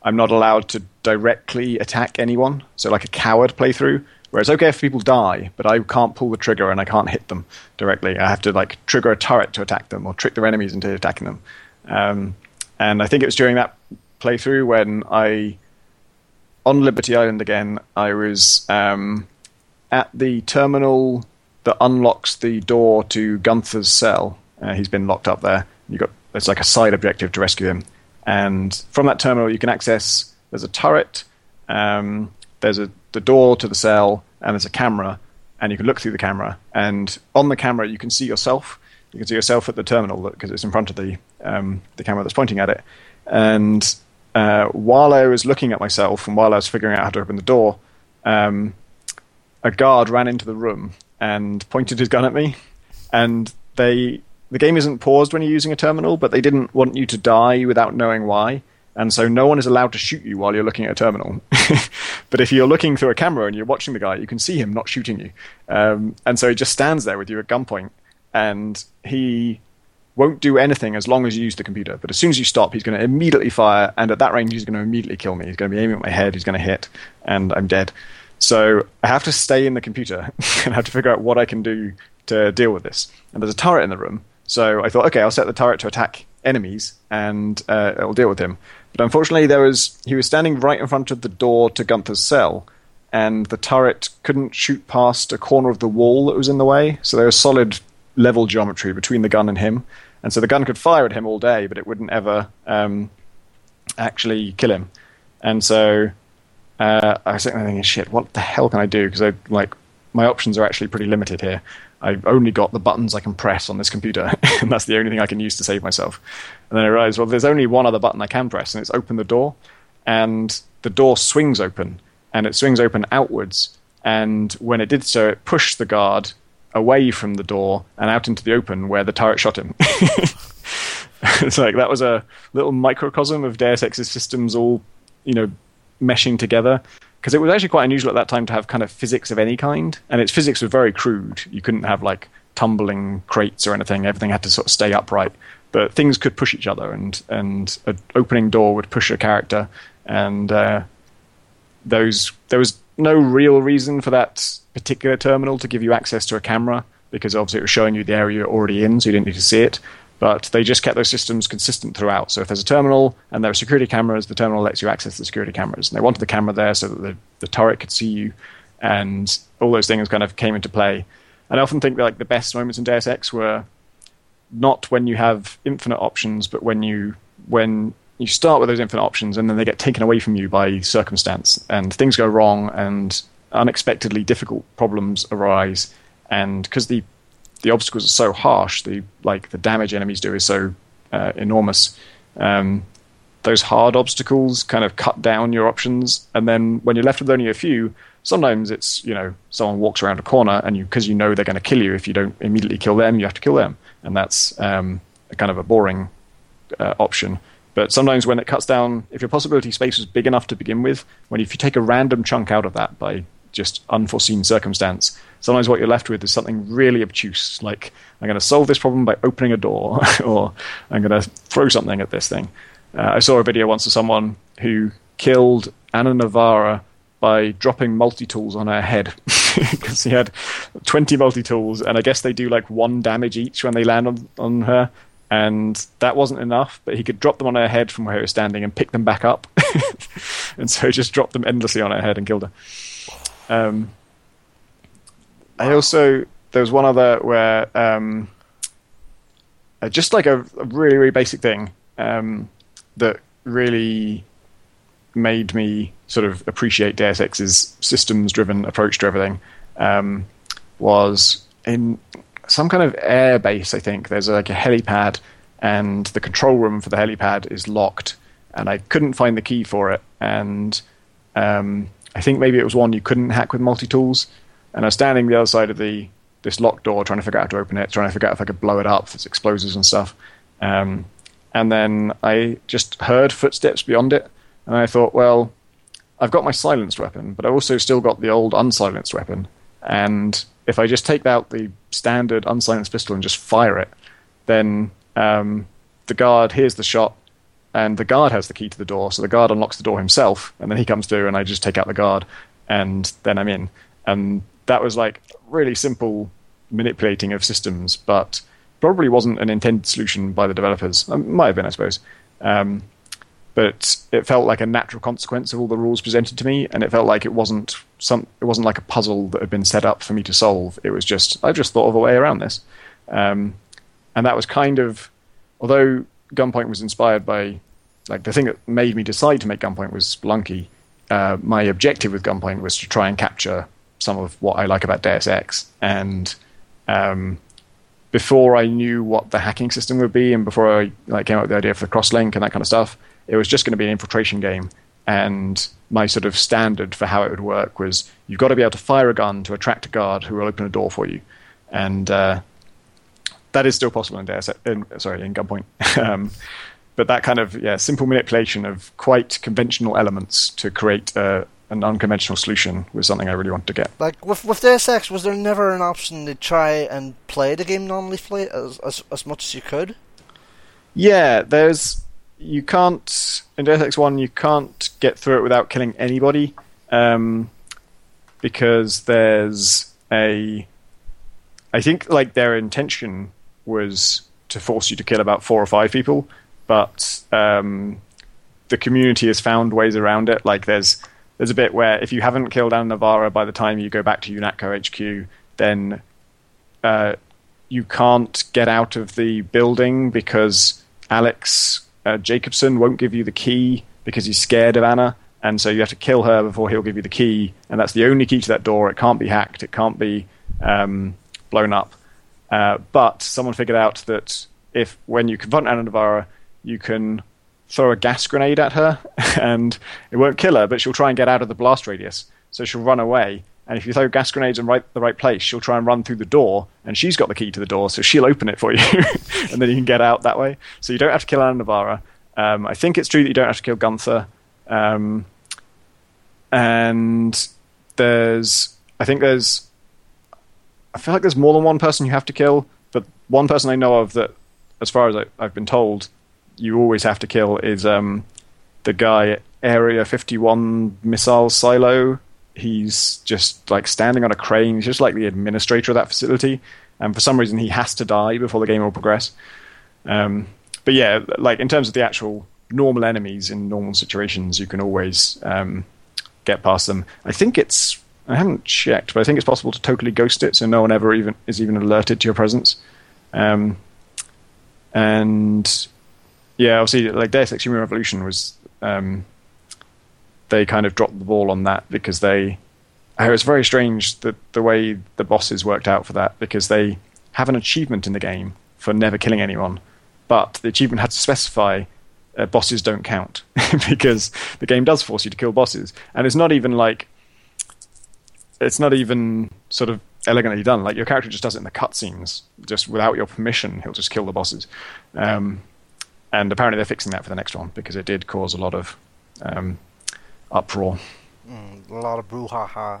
[SPEAKER 2] I'm not allowed to directly attack anyone. So like a coward playthrough, where it's okay if people die, but I can't pull the trigger and I can't hit them directly. I have to like trigger a turret to attack them or trick their enemies into attacking them. Um, and I think it was during that playthrough when I, on Liberty Island again, I was um, at the terminal that unlocks the door to Gunther's cell. Uh, he's been locked up there. You got it's like a side objective to rescue him. And from that terminal, you can access. There's a turret. Um, there's a the door to the cell, and there's a camera, and you can look through the camera. And on the camera, you can see yourself. You can see yourself at the terminal because it's in front of the um, the camera that's pointing at it. And uh, while I was looking at myself and while I was figuring out how to open the door, um, a guard ran into the room and pointed his gun at me. And they the game isn't paused when you're using a terminal, but they didn't want you to die without knowing why. And so no one is allowed to shoot you while you're looking at a terminal. <laughs> but if you're looking through a camera and you're watching the guy, you can see him not shooting you. Um, and so he just stands there with you at gunpoint, and he won't do anything as long as you use the computer. But as soon as you stop, he's going to immediately fire, and at that range, he's going to immediately kill me. He's going to be aiming at my head, he's going to hit, and I'm dead. So I have to stay in the computer <laughs> and have to figure out what I can do to deal with this. And there's a turret in the room, so I thought, okay, I'll set the turret to attack enemies, and uh, it'll deal with him. But unfortunately, there was he was standing right in front of the door to Gunther's cell, and the turret couldn't shoot past a corner of the wall that was in the way. So there was solid level geometry between the gun and him, and so the gun could fire at him all day, but it wouldn't ever um, actually kill him. And so uh, I was thinking, shit, what the hell can I do? Because I like my options are actually pretty limited here. I've only got the buttons I can press on this computer, <laughs> and that's the only thing I can use to save myself. And then I realized, well, there's only one other button I can press, and it's open the door. And the door swings open, and it swings open outwards. And when it did so, it pushed the guard away from the door and out into the open where the turret shot him. <laughs> it's like that was a little microcosm of Deus Ex's systems all, you know, meshing together because it was actually quite unusual at that time to have kind of physics of any kind, and its physics was very crude. You couldn't have like tumbling crates or anything. Everything had to sort of stay upright, but things could push each other, and and an opening door would push a character, and uh, those there was no real reason for that particular terminal to give you access to a camera because obviously it was showing you the area you're already in, so you didn't need to see it but they just kept those systems consistent throughout. So if there's a terminal and there are security cameras, the terminal lets you access the security cameras. And they wanted the camera there so that the, the turret could see you, and all those things kind of came into play. And I often think that like the best moments in Deus Ex were not when you have infinite options, but when you when you start with those infinite options, and then they get taken away from you by circumstance, and things go wrong, and unexpectedly difficult problems arise, and because the the obstacles are so harsh, the like the damage enemies do is so uh, enormous. Um, those hard obstacles kind of cut down your options, and then when you're left with only a few, sometimes it's you know someone walks around a corner, and you because you know they're going to kill you if you don't immediately kill them, you have to kill them, and that's um, kind of a boring uh, option. But sometimes when it cuts down, if your possibility space was big enough to begin with, when if you take a random chunk out of that by just unforeseen circumstance, sometimes what you're left with is something really obtuse, like I'm going to solve this problem by opening a door, <laughs> or I'm going to throw something at this thing. Uh, I saw a video once of someone who killed Anna Navarre by dropping multi tools on her head <laughs> because he had 20 multi tools, and I guess they do like one damage each when they land on, on her. And that wasn't enough, but he could drop them on her head from where he was standing and pick them back up. <laughs> and so he just dropped them endlessly on her head and killed her. Um, I also there was one other where um, uh, just like a, a, really really basic thing um, that really made me sort of appreciate Deus Ex's systems driven approach to everything um, was in some kind of air base. I think there's like a helipad, and the control room for the helipad is locked, and I couldn't find the key for it, and um, I think maybe it was one you couldn't hack with multi tools, and I was standing the other side of the this locked door trying to figure out how to open it, trying to figure out if I could blow it up, if it's explosives and stuff. Um, and then I just heard footsteps beyond it, and I thought, well, I've got my silenced weapon, but I've also still got the old unsilenced weapon. And if I just take out the standard unsilenced pistol and just fire it, then um, the guard hears the shot, and the guard has the key to the door. So the guard unlocks the door himself, and then he comes through, and I just take out the guard, and then I'm in. And that was like really simple manipulating of systems, but probably wasn't an intended solution by the developers. It might have been, I suppose. Um, but it felt like a natural consequence of all the rules presented to me, and it felt like it wasn't some. It wasn't like a puzzle that had been set up for me to solve. It was just I just thought of a way around this, um, and that was kind of although Gunpoint was inspired by like the thing that made me decide to make Gunpoint was Spelunky. Uh, my objective with Gunpoint was to try and capture some of what I like about Deus Ex, and um, before I knew what the hacking system would be, and before I like came up with the idea for the crosslink and that kind of stuff, it was just going to be an infiltration game. And my sort of standard for how it would work was you've got to be able to fire a gun to attract a guard who will open a door for you, and uh, that is still possible in Deus. In, sorry, in Gunpoint. <laughs> um, but that kind of yeah simple manipulation of quite conventional elements to create a, an unconventional solution was something I really wanted to get.
[SPEAKER 1] Like with with Deus Ex, was there never an option to try and play the game non-lethally as as, as much as you could?
[SPEAKER 2] Yeah, there's you can't in Deus Ex One you can't get through it without killing anybody, um, because there's a. I think like their intention was to force you to kill about four or five people, but um, the community has found ways around it. Like there's there's a bit where if you haven't killed Anna Navarre by the time you go back to UNATCO HQ, then uh, you can't get out of the building because Alex uh, Jacobson won't give you the key because he's scared of Anna, and so you have to kill her before he'll give you the key, and that's the only key to that door. It can't be hacked. It can't be um, blown up. Uh, but someone figured out that if when you confront Anna Navarre, you can throw a gas grenade at her, <laughs> and it won't kill her, but she'll try and get out of the blast radius. So she'll run away, and if you throw gas grenades in right, the right place, she'll try and run through the door, and she's got the key to the door, so she'll open it for you, <laughs> and then you can get out that way. So you don't have to kill Anna Navarre. Um, I think it's true that you don't have to kill Gunther. Um, and there's, I think there's, I feel like there's more than one person you have to kill, but one person I know of that, as far as I, I've been told, you always have to kill is um, the guy Area 51 missile silo he's just like standing on a crane. He's just like the administrator of that facility, and for some reason he has to die before the game will progress. Um, but yeah, like in terms of the actual normal enemies in normal situations, you can always um, get past them. I think it's I haven't checked, but I think it's possible to totally ghost it, so no one ever even is even alerted to your presence. Um, and yeah, obviously, like Deus Ex Human Revolution was, um, they kind of dropped the ball on that because they, it was very strange that the way the bosses worked out for that because they have an achievement in the game for never killing anyone, but the achievement had to specify uh, bosses don't count <laughs> because the game does force you to kill bosses, and it's not even like it's not even sort of elegantly done. Like your character just does it in the cutscenes, just without your permission. He'll just kill the bosses, um, and apparently they're fixing that for the next one because it did cause a lot of um, uproar.
[SPEAKER 1] Mm, a lot of brouhaha.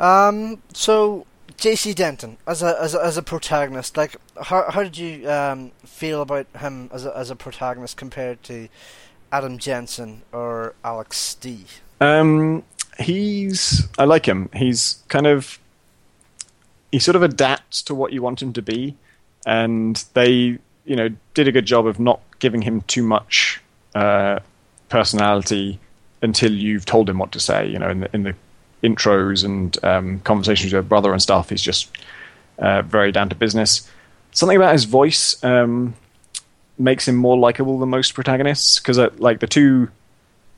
[SPEAKER 1] Um, so JC Denton as a as a, as a protagonist, like how how did you um, feel about him as a as a protagonist compared to Adam Jensen or Alex D?
[SPEAKER 2] Um, he's I like him. He's kind of he sort of adapts to what you want him to be, and they you know did a good job of not giving him too much uh, personality until you've told him what to say. You know, in the in the intros and um, conversations with your brother and stuff, he's just uh, very down to business. Something about his voice um, makes him more likable than most protagonists because, uh, like, the two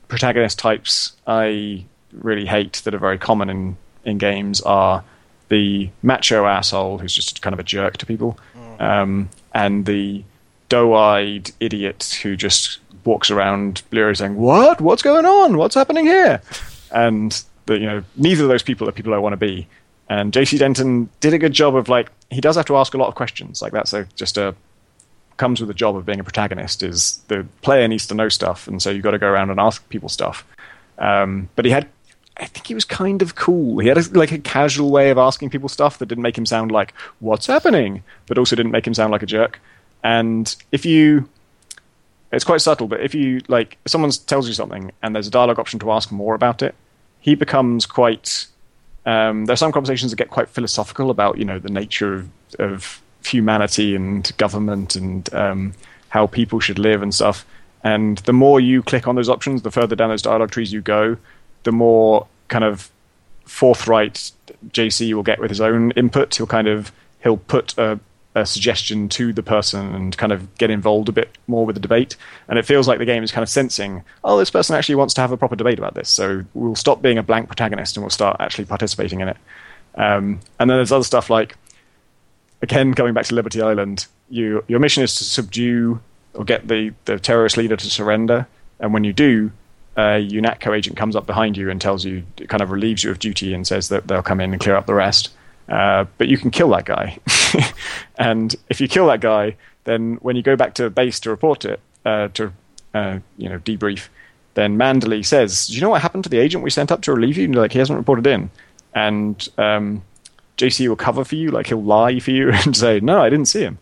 [SPEAKER 2] protagonist types I really hate that are very common in in games are the macho asshole who's just kind of a jerk to people, mm. um, and the doe-eyed idiot who just walks around bleary saying, "What? What's going on? What's happening here?" And the, you know, neither of those people are people I want to be. And JC Denton did a good job of like he does have to ask a lot of questions. Like that's a, just a comes with the job of being a protagonist. Is the player needs to know stuff, and so you've got to go around and ask people stuff. Um, but he had I think he was kind of cool. He had a, like a casual way of asking people stuff that didn't make him sound like "What's happening," but also didn't make him sound like a jerk. And if you, it's quite subtle, but if you like, if someone tells you something and there's a dialogue option to ask more about it, he becomes quite. Um, there are some conversations that get quite philosophical about you know the nature of, of humanity and government and um, how people should live and stuff. And the more you click on those options, the further down those dialogue trees you go, the more kind of forthright JC will get with his own input. He'll kind of he'll put a, a, suggestion to the person and kind of get involved a bit more with the debate. And it feels like the game is kind of sensing, oh, this person actually wants to have a proper debate about this. So we'll stop being a blank protagonist and we'll start actually participating in it. Um, and then there's other stuff like, again, coming back to Liberty Island, you, your mission is to subdue or get the, the terrorist leader to surrender. And when you do, a UNATCO agent comes up behind you and tells you, it kind of relieves you of duty and says that they'll come in and clear up the rest. Uh, but you can kill that guy. <laughs> and if you kill that guy, then when you go back to base to report it, uh, to uh, you know debrief, then Manderley says, "Do you know what happened to the agent we sent up to relieve you?" And like, he hasn't reported in. And um, JC will cover for you, like he'll lie for you <laughs> and say, "No, I didn't see him."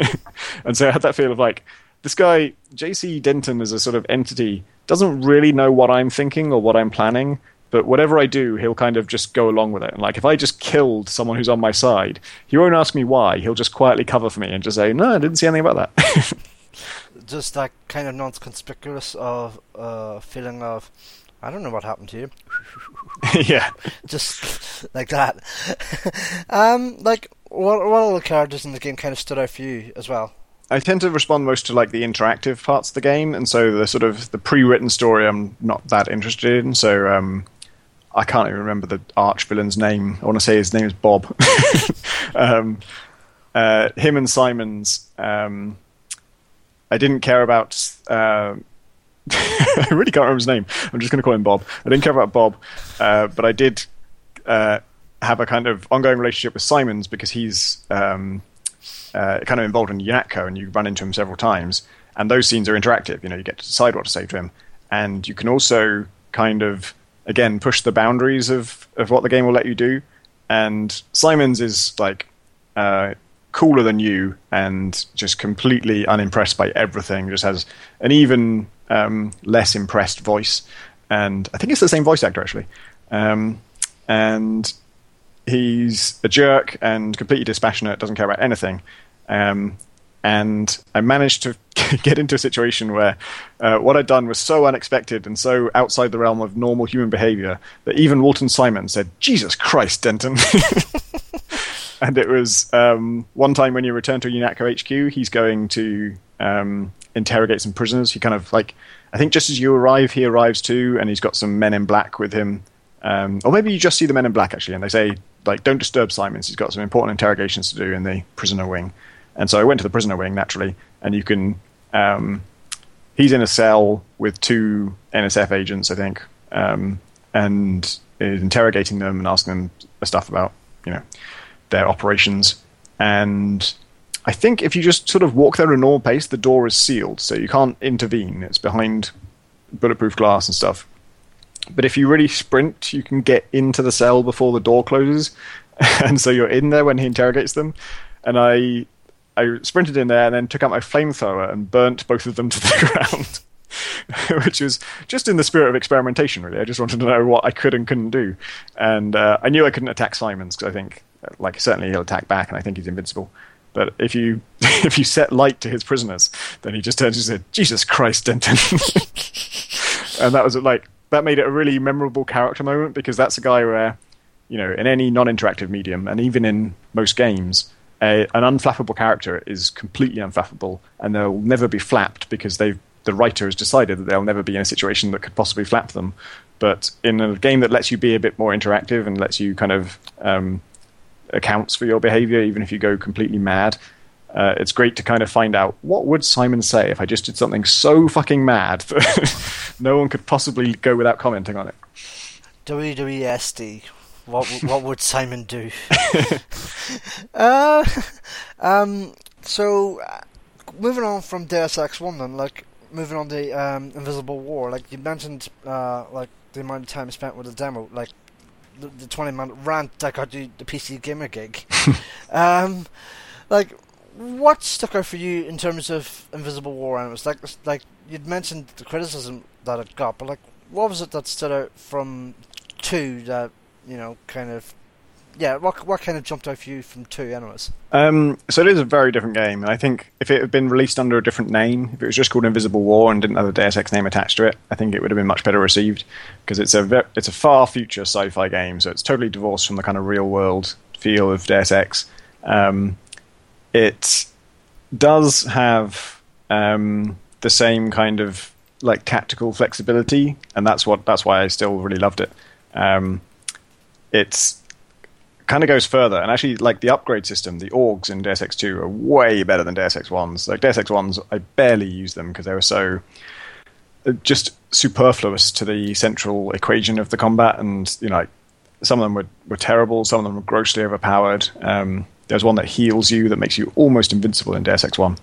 [SPEAKER 2] <laughs> and so I had that feel of like this guy, JC Denton, is a sort of entity doesn't really know what I'm thinking or what I'm planning, but whatever I do, he'll kind of just go along with it. And like if I just killed someone who's on my side, he won't ask me why. He'll just quietly cover for me and just say, "No, I didn't see anything about that." <laughs>
[SPEAKER 1] just that kind of non-conspicuous of uh, feeling of, I don't know what happened to you. <laughs>
[SPEAKER 2] yeah,
[SPEAKER 1] just like that. <laughs> um, like what what other characters in the game kind of stood out for you as well?
[SPEAKER 2] I tend to respond most to like the interactive parts of the game, and so the sort of the pre-written story I'm not that interested in. So um, I can't even remember the arch villain's name. I want to say his name is Bob. <laughs> um, uh, him and Simons. Um, I didn't care about. Uh, <laughs> I really can't remember his name. I'm just going to call him Bob. I didn't care about Bob, uh, but I did uh, have a kind of ongoing relationship with Simons because he's um, uh, kind of involved in UNATCO, and you run into him several times. And those scenes are interactive. You know, you get to decide what to say to him, and you can also kind of again push the boundaries of of what the game will let you do. And Simons is like uh, cooler than you, and just completely unimpressed by everything. Just has an even um, less impressed voice, and I think it's the same voice actor actually. Um, and he's a jerk and completely dispassionate, doesn't care about anything. Um, and I managed to <laughs> get into a situation where uh, what I'd done was so unexpected and so outside the realm of normal human behavior that even Walton Simon said, Jesus Christ, Denton. <laughs> and it was um, one time when you return to UNATCO HQ, he's going to um, interrogate some prisoners. He kind of like, I think just as you arrive, he arrives too, and he's got some men in black with him. Um, or maybe you just see the men in black actually, and they say like, "Don't disturb Simons. He's got some important interrogations to do in the prisoner wing." And so I went to the prisoner wing naturally, and you can. Um, he's in a cell with two NSF agents, I think, um, and is interrogating them and asking them stuff about you know their operations. And I think if you just sort of walk there at a normal pace, the door is sealed, so you can't intervene. It's behind bulletproof glass and stuff. But if you really sprint, you can get into the cell before the door closes, <laughs> and so you're in there when he interrogates them. And I, I sprinted in there and then took out my flamethrower and burnt both of them to the <laughs> ground. which was just in the spirit of experimentation, really. I just wanted to know what I could and couldn't do, and uh, I knew I couldn't attack Simons because I think, like, certainly he'll attack back, and I think he's invincible. But if you <laughs> if you set light to his prisoners, then he just turns and says, "Jesus Christ, Denton," <laughs> and that was like that made it a really memorable character moment because that's a guy where, you know, in any non-interactive medium and even in most games, a, an unflappable character is completely unflappable and they'll never be flapped because they the writer has decided that they'll never be in a situation that could possibly flap them. But in a game that lets you be a bit more interactive and lets you kind of um, accounts for your behavior, even if you go completely mad, uh, it's great to kind of find out what would Simon say if I just did something so fucking mad that <laughs> no one could possibly go without commenting on it.
[SPEAKER 1] WWSD. What what would Simon do? <laughs> uh, um, so uh, moving on from Deus Ex One, then like moving on to um, Invisible War. Like you mentioned, uh, like the amount of time spent with the demo. Like the, the 20 minute rant I got to the PC Gamer gig. <laughs> um, like, what stuck out for you in terms of Invisible War Animals? Like, like you'd mentioned the criticism that it got, but like, what was it that stood out from two that you know kind of yeah, what what kind of jumped out for you from two, anyways?
[SPEAKER 2] Um, so it is a very different game, and I think if it had been released under a different name, if it was just called Invisible War and didn't have the Deus Ex name attached to it, I think it would have been much better received because it's a ve- it's a far future sci-fi game, so it's totally divorced from the kind of real world feel of Deus Ex. Um, it does have um, the same kind of like tactical flexibility, and that's what that's why I still really loved it. Um, it's kind of goes further, and actually, like the upgrade system, the augs in Deus Ex 2 are way better than Deus Ex 1s. Like Deus Ex 1s, I barely use them because they were so uh, just superfluous to the central equation of the combat, and you know, some of them were, were terrible, some of them were grossly overpowered. Um, there's one that heals you that makes you almost invincible in Deus Ex 1.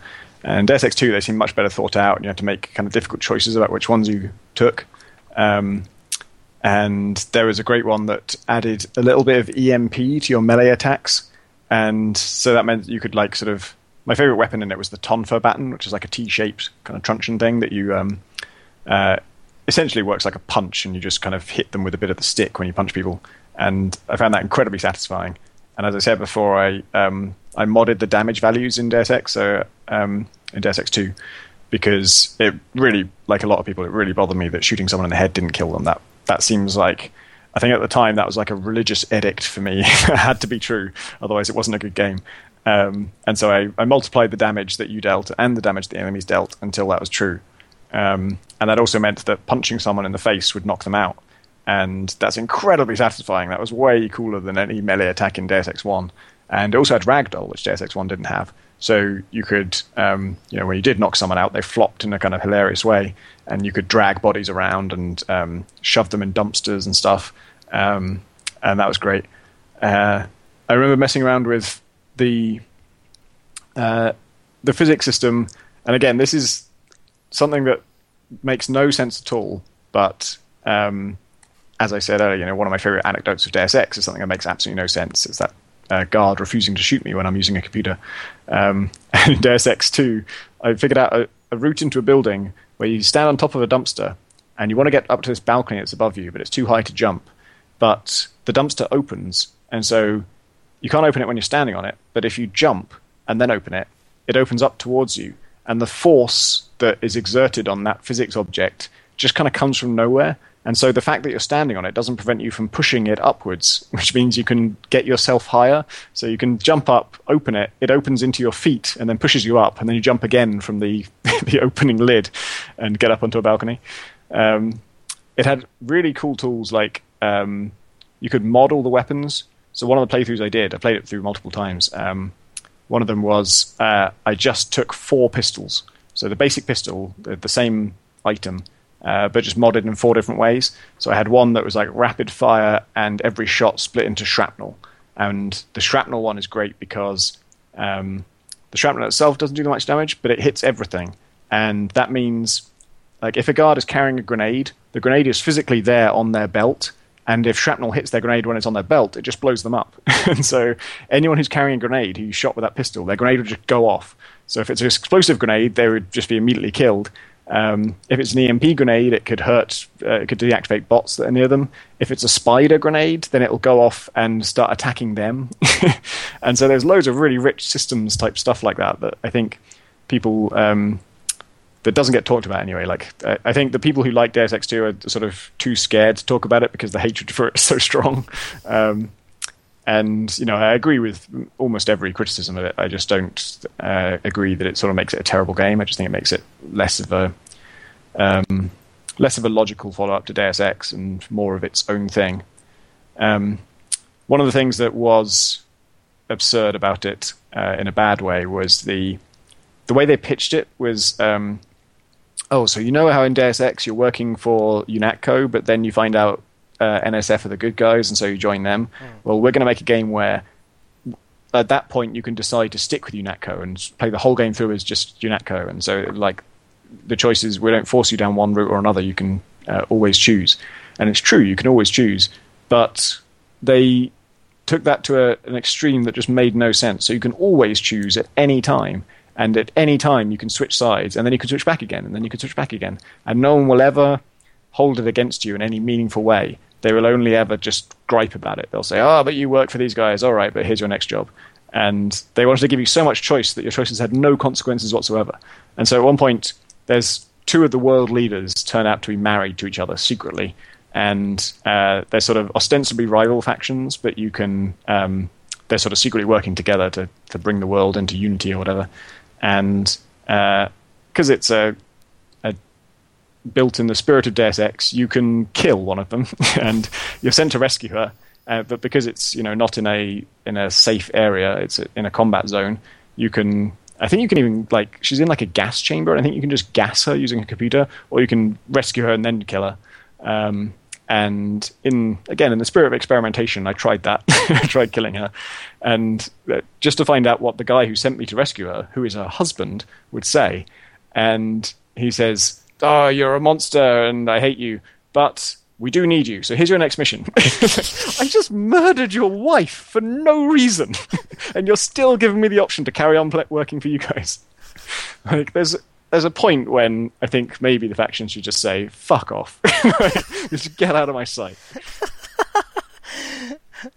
[SPEAKER 2] And Deus Ex 2, they seem much better thought out, and you had to make kind of difficult choices about which ones you took. Um, and there was a great one that added a little bit of EMP to your melee attacks, and so that meant you could like sort of. My favorite weapon in it was the Tonfa baton, which is like a T-shaped kind of truncheon thing that you um, uh, essentially works like a punch, and you just kind of hit them with a bit of the stick when you punch people. And I found that incredibly satisfying. And as I said before, I um, I modded the damage values in Deus Ex, so um, in Deus Ex Two, because it really, like a lot of people, it really bothered me that shooting someone in the head didn't kill them. That that seems like I think at the time that was like a religious edict for me. <laughs> it had to be true, otherwise it wasn't a good game. Um, and so I, I, multiplied the damage that you dealt and the damage the enemies dealt until that was true. Um, and that also meant that punching someone in the face would knock them out. And that's incredibly satisfying. That was way cooler than any melee attack in Deus Ex 1. And it also had Ragdoll, which Deus Ex 1 didn't have. So you could, um, you know, when you did knock someone out, they flopped in a kind of hilarious way, and you could drag bodies around and um, shove them in dumpsters and stuff, um, and that was great. Uh, I remember messing around with the uh, the physics system, and again, this is something that makes no sense at all. But um, as I said earlier, you know, one of my favorite anecdotes of Deus Ex is something that makes absolutely no sense. It's that uh, guard refusing to shoot me when I'm using a computer. Um, <laughs> and in Deus Ex 2, I figured out a, a, route into a building where you stand on top of a dumpster and you want to get up to this balcony that's above you, but it's too high to jump. But the dumpster opens, and so you can't open it when you're standing on it, but if you jump and then open it, it opens up towards you. And the force that is exerted on that physics object just kind of comes from nowhere And so the fact that you're standing on it doesn't prevent you from pushing it upwards, <laughs> which means you can get yourself higher. So you can jump up, open it, it opens into your feet and then pushes you up, and then you jump again from the, <laughs> the opening lid and get up onto a balcony. Um, it had really cool tools like um, you could model the weapons. So one of the playthroughs I did, I played it through multiple times. Um, one of them was uh, I just took four pistols. So the basic pistol, the, the same item, uh, but just modded in four different ways. So I had one that was like rapid fire, and every shot split into shrapnel. And the shrapnel one is great because um, the shrapnel itself doesn't do that much damage, but it hits everything. And that means, like, if a guard is carrying a grenade, the grenade is physically there on their belt. And if shrapnel hits their grenade when it's on their belt, it just blows them up. <laughs> and so anyone who's carrying a grenade who's shot with that pistol, their grenade would just go off. So if it's an explosive grenade, they would just be immediately killed. Um, if it's an EMP grenade, it could hurt, uh, it could deactivate bots that are near them. If it's a spider grenade, then it'll go off and start attacking them. <laughs> and so there's loads of really rich systems type stuff like that that I think people um, that doesn't get talked about anyway. Like I think the people who like Deus Ex 2 are sort of too scared to talk about it because the hatred for it is so strong. Um, and you know, I agree with almost every criticism of it. I just don't uh, agree that it sort of makes it a terrible game. I just think it makes it less of a um, less of a logical follow up to Deus Ex and more of its own thing. Um, one of the things that was absurd about it uh, in a bad way was the the way they pitched it was. Um, oh, so you know how in Deus Ex you're working for UNATCO, but then you find out uh, NSF are the good guys, and so you join them. Mm. Well, we're going to make a game where at that point you can decide to stick with UNATCO and play the whole game through as just UNATCO. And so, like, the choice is we don't force you down one route or another. You can uh, always choose. And it's true, you can always choose. But they took that to a, an extreme that just made no sense. So you can always choose at any time. And at any time you can switch sides, and then you can switch back again, and then you can switch back again. And no one will ever hold it against you in any meaningful way. They will only ever just gripe about it. They'll say, "Oh, but you work for these guys, all right, but here's your next job." And they wanted to give you so much choice that your choices had no consequences whatsoever. And so at one point, there's two of the world leaders turn out to be married to each other secretly, and uh, they're sort of ostensibly rival factions, but you can um, they're sort of secretly working together to to bring the world into unity or whatever. And because uh, it's a built in the spirit of Deus Ex, you can kill one of them, <laughs> and you're sent to rescue her. Uh, but because it's you know not in a in a safe area, it's in a combat zone. You can, I think you can even like she's in like a gas chamber, and I think you can just gas her using a computer, or you can rescue her and then kill her. Um, and in again in the spirit of experimentation, I tried that. <laughs> I tried killing her, and uh, just to find out what the guy who sent me to rescue her, who is her husband, would say. And he says, oh, you're a monster and I hate you, but we do need you. So here's your next mission. <laughs> I just murdered your wife for no reason, <laughs> and you're still giving me the option to carry on working for you guys. <laughs> Like, there's there's a point when I think maybe the faction should just say, "Fuck off, just get out of my sight."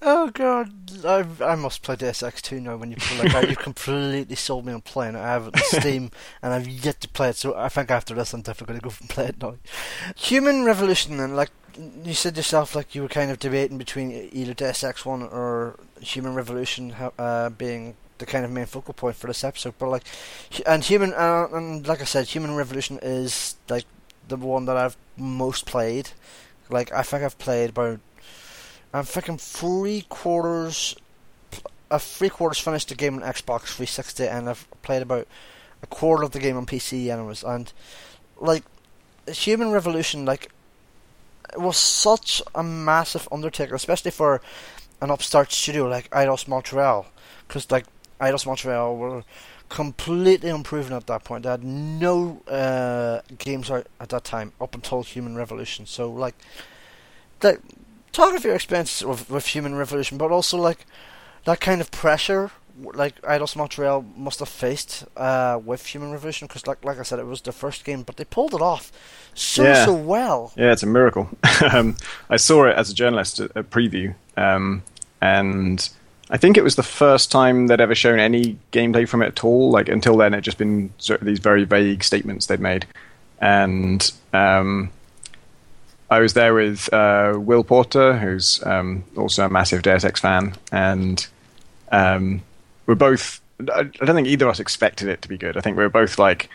[SPEAKER 1] Oh god, I, I must play Deus Ex 2 now when you pull it out. You completely sold me on playing it. I have it on Steam <laughs> and I've yet to play it, so I think after this I'm definitely going to go and <laughs> play it now. Human Revolution, and like you said yourself, like you were kind of debating between either Deus Ex 1 or Human Revolution uh, being the kind of main focal point for this episode. But like, and Human, uh, and like I said, Human Revolution is like the one that I've most played. Like I think I've played about I'm fucking three quarters. I've three quarters finished the game on Xbox 360, and I've played about a quarter of the game on PC, anyways. And like, Human Revolution, like, it was such a massive undertaking, especially for an upstart studio like Eidos Montreal, because like Eidos Montreal were completely unproven at that point. They had no uh, games out at that time up until Human Revolution. So like, like talk of your experience with, with Human Revolution, but also like that kind of pressure, like Eidos Montreal must have faced uh, with Human Revolution, because like like I said, it was the first game, but they pulled it off so yeah. so well.
[SPEAKER 2] Yeah, it's a miracle. <laughs> um, I saw it as a journalist at a preview, um, and I think it was the first time they'd ever shown any gameplay from it at all. Like until then, it just been sort of these very vague statements they'd made, and um, I was there with uh, Will Porter, who's um, also a massive Deus Ex fan, and um, we're both. I don't think either of us expected it to be good. I think we were both like.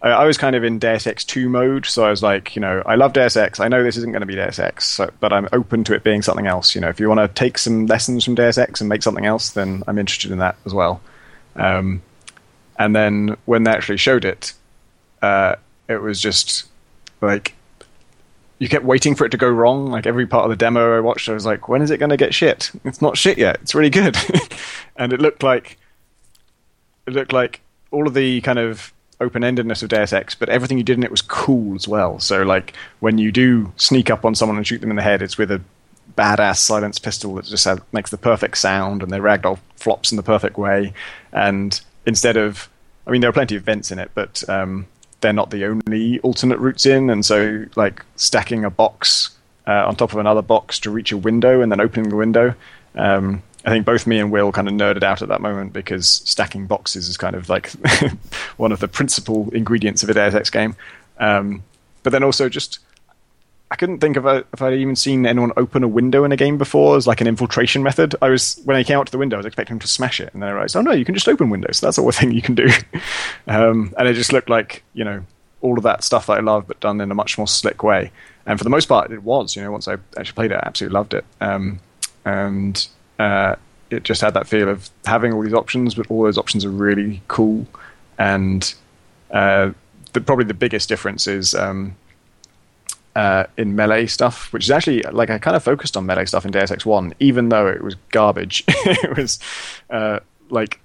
[SPEAKER 2] I, I was kind of in Deus Ex 2 mode, so I was like, you know, I love Deus Ex. I know this isn't going to be Deus Ex, so, but I'm open to it being something else. You know, if you want to take some lessons from Deus Ex and make something else, then I'm interested in that as well. Um, and then when they actually showed it, uh, it was just like you kept waiting for it to go wrong. Like every part of the demo I watched, I was like, when is it going to get shit? It's not shit yet. It's really good. <laughs> and it looked like it looked like all of the kind of open-endedness of Deus Ex, but everything you did in it was cool as well. So like when you do sneak up on someone and shoot them in the head, it's with a badass silenced pistol that just makes the perfect sound, and the ragdoll flops in the perfect way. And instead of, I mean, there are plenty of vents in it, but um, they're not the only alternate routes in, and so like stacking a box uh, on top of another box to reach a window and then opening the window. Um, I think both me and Will kind of nerded out at that moment because stacking boxes is kind of like <laughs> one of the principal ingredients of a Deus Ex game. Um, but then also just I couldn't think of a, if I'd even seen anyone open a window in a game before as like an infiltration method. I was when I came out to the window, I was expecting him to smash it, and then I realized, oh no, you can just open windows. That's all the thing you can do. <laughs> um, and it just looked like you know all of that stuff that I love, but done in a much more slick way. And for the most part, it was. You know, once I actually played it, I absolutely loved it. Um, and uh, it just had that feel of having all these options, but all those options are really cool. And uh, the, probably the biggest difference is um, uh, in melee stuff, which is actually like I kind of focused on melee stuff in Deus Ex One, even though it was garbage. <laughs> it was uh, like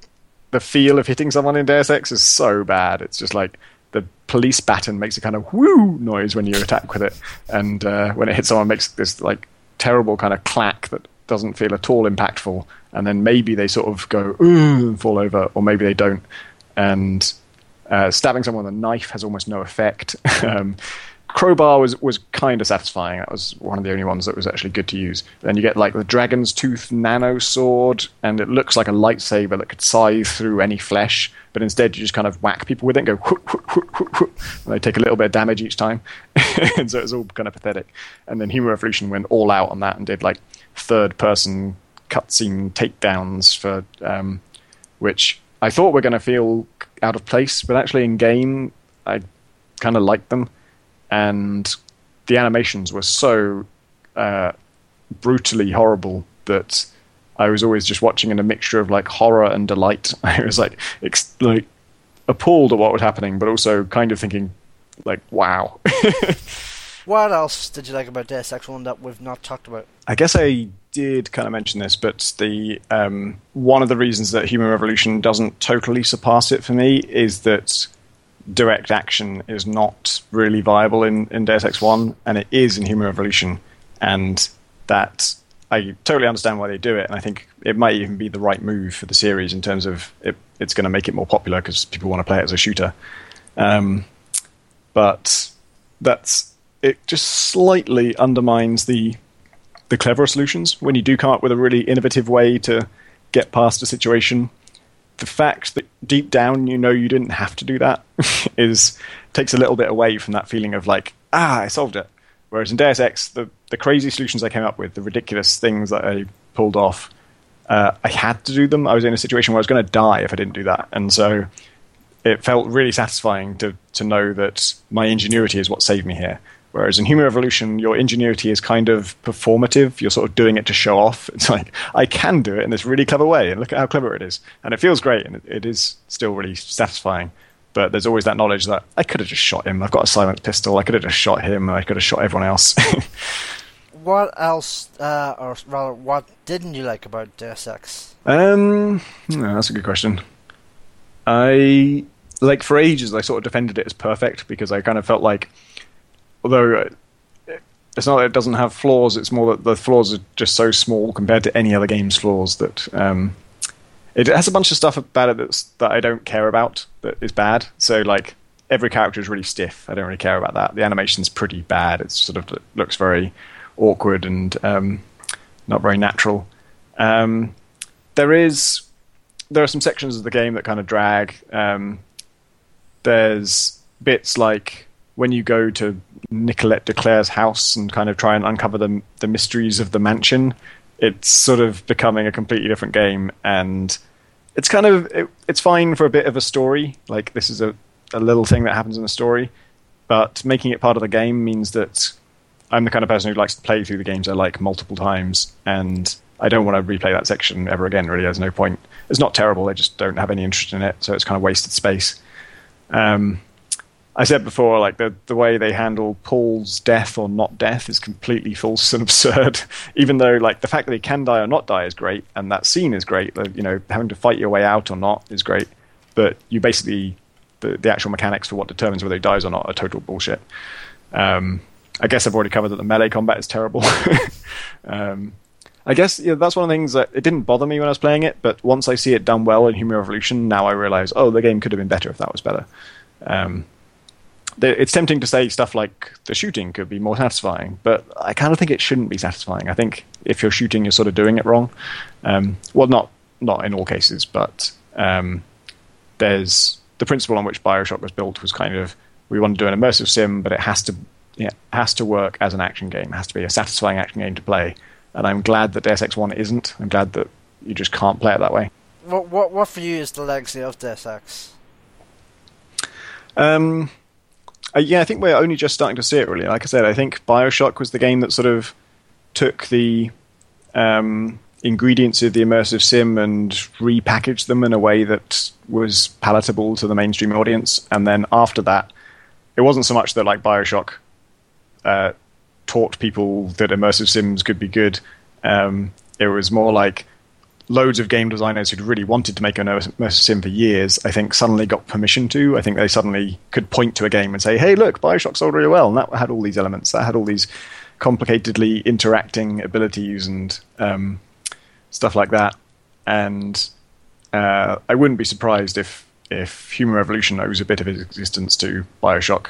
[SPEAKER 2] the feel of hitting someone in Deus Ex is so bad. It's just like the police baton makes a kind of whoo noise when you attack with it, and uh, when it hits someone, it makes this like terrible kind of clack that doesn't feel at all impactful. And then maybe they sort of go ooh and fall over, or maybe they don't. And uh, stabbing someone with a knife has almost no effect. <laughs> um, crowbar was was kind of satisfying. That was one of the only ones that was actually good to use. Then you get like the dragon's tooth nano sword, and it looks like a lightsaber that could scythe through any flesh. But instead, you just kind of whack people with it and go, whoop, whoop, whoop, and they take a little bit of damage each time. <laughs> and so it's all kind of pathetic. And then Human Revolution went all out on that and did like third person cutscene takedowns for um, which I thought were going to feel out of place, but actually in game I kind of liked them and the animations were so uh, brutally horrible that I was always just watching in a mixture of like horror and delight. <laughs> I was like ex- like appalled at what was happening, but also kind of thinking like, wow. <laughs>
[SPEAKER 1] what else did you like about Deus Ex One that we've not talked about?
[SPEAKER 2] I guess I did kind of mention this, but the um, one of the reasons that Human Revolution doesn't totally surpass it for me is that direct action is not really viable in, in Deus Ex 1, and it is in Human Revolution. And that I totally understand why they do it, and I think it might even be the right move for the series in terms of it, it's going to make it more popular because people want to play it as a shooter. Um, but that's it. Just slightly undermines the the clever solutions when you do come up with a really innovative way to get past a situation the fact that deep down you know you didn't have to do that <laughs> is takes a little bit away from that feeling of like ah I solved it. Whereas in Deus Ex, the the crazy solutions I came up with, the ridiculous things that I pulled off, uh, I had to do them. I was in a situation where I was going to die if I didn't do that, and so it felt really satisfying to to know that my ingenuity is what saved me here. Whereas in Human Revolution, your ingenuity is kind of performative. You're sort of doing it to show off. <laughs> It's like, I can do it in this really clever way, and look at how clever it is. And it feels great, and it, is still really satisfying. But there's always that knowledge that I could have just shot him. I've got a silent pistol. I could have just shot him, I could have shot everyone else. <laughs>
[SPEAKER 1] what else, uh, or rather, what didn't you like about Deus Ex?
[SPEAKER 2] Um, no, that's a good question. I like for ages I sort of defended it as perfect because I kind of felt like although uh, it's not that it doesn't have flaws, it's more that the flaws are just so small compared to any other game's flaws that um, it has a bunch of stuff about it that's, that I don't care about that is bad. So like every character is really stiff. I don't really care about that. The animation's pretty bad. It sort of looks very awkward and um, not very natural. Um, there is there are some sections of the game that kind of drag. Um, there's bits like when you go to Nicolette DuClare's house and kind of try and uncover the the mysteries of the mansion, it's sort of becoming a completely different game, and it's kind of it, it's fine for a bit of a story. Like this is a a little thing that happens in the story, but making it part of the game means that I'm the kind of person who likes to play through the games I like multiple times, and I don't want to replay that section ever again. Really, there's no point. It's not terrible. I just don't have any interest in it, so it's kind of wasted space. Um, I said before, like the the way they handle Paul's death or not death is completely false and <laughs> absurd. Even though, like the fact that he can die or not die is great, and that scene is great. You know, having to fight your way out or not is great, but you basically the the actual mechanics for what determines whether he dies or not are total bullshit. Um, I guess I've already covered that the melee combat is terrible. <laughs> um, I guess yeah, that's one of the things that it didn't bother me when I was playing it, but once I see it done well in Human Revolution, now I realize, oh, the game could have been better if that was better. Um, it's tempting to say stuff like the shooting could be more satisfying, but I kind of think it shouldn't be satisfying. I think if you're shooting, you're sort of doing it wrong. Um, well, not not in all cases, but um, there's the principle on which Bioshock was built was kind of we want to do an immersive sim, but it has to yeah, has to work as an action game. It has to be a satisfying action game to play. And I'm glad that Deus Ex One isn't. I'm glad that you just can't play it that way.
[SPEAKER 1] What what what for you is the legacy of Deus Ex?
[SPEAKER 2] Um, uh, yeah, I think we're only just starting to see it. Really, like I said, I think Bioshock was the game that sort of took the um, ingredients of the immersive sim and repackaged them in a way that was palatable to the mainstream audience. And then after that, it wasn't so much that like Bioshock uh, taught people that immersive sims could be good. Um, it was more like loads of game designers who'd really wanted to make an immersive sim for years, I think suddenly got permission to. I think they suddenly could point to a game and say, hey, look, Bioshock sold really well. And that had all these elements. That had all these complicatedly interacting abilities and um, stuff like that. And uh, I wouldn't be surprised if, if Human Revolution owes a bit of its existence to Bioshock.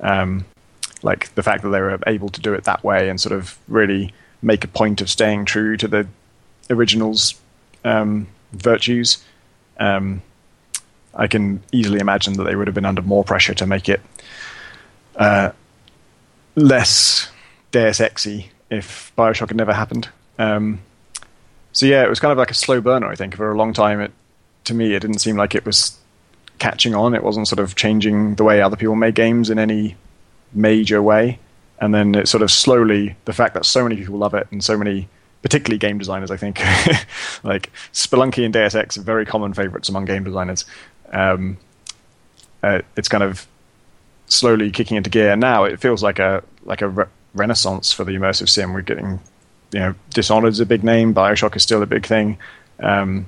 [SPEAKER 2] Um, like the fact that they were able to do it that way and sort of really make a point of staying true to the original's um, virtues. Um, I can easily imagine that they would have been under more pressure to make it uh, less Deus Exy if Bioshock had never happened. Um, so yeah, it was kind of like a slow burner. I think for a long time, it to me it didn't seem like it was catching on. It wasn't sort of changing the way other people made games in any major way. And then it sort of slowly, the fact that so many people love it and so many, particularly game designers, I think, <laughs> like Spelunky and Deus Ex are very common favorites among game designers. Um, uh, it's kind of slowly kicking into gear. Now it feels like a like a re- renaissance for the immersive sim. We're getting, you know, Dishonored's a big name. Bioshock is still a big thing. Um,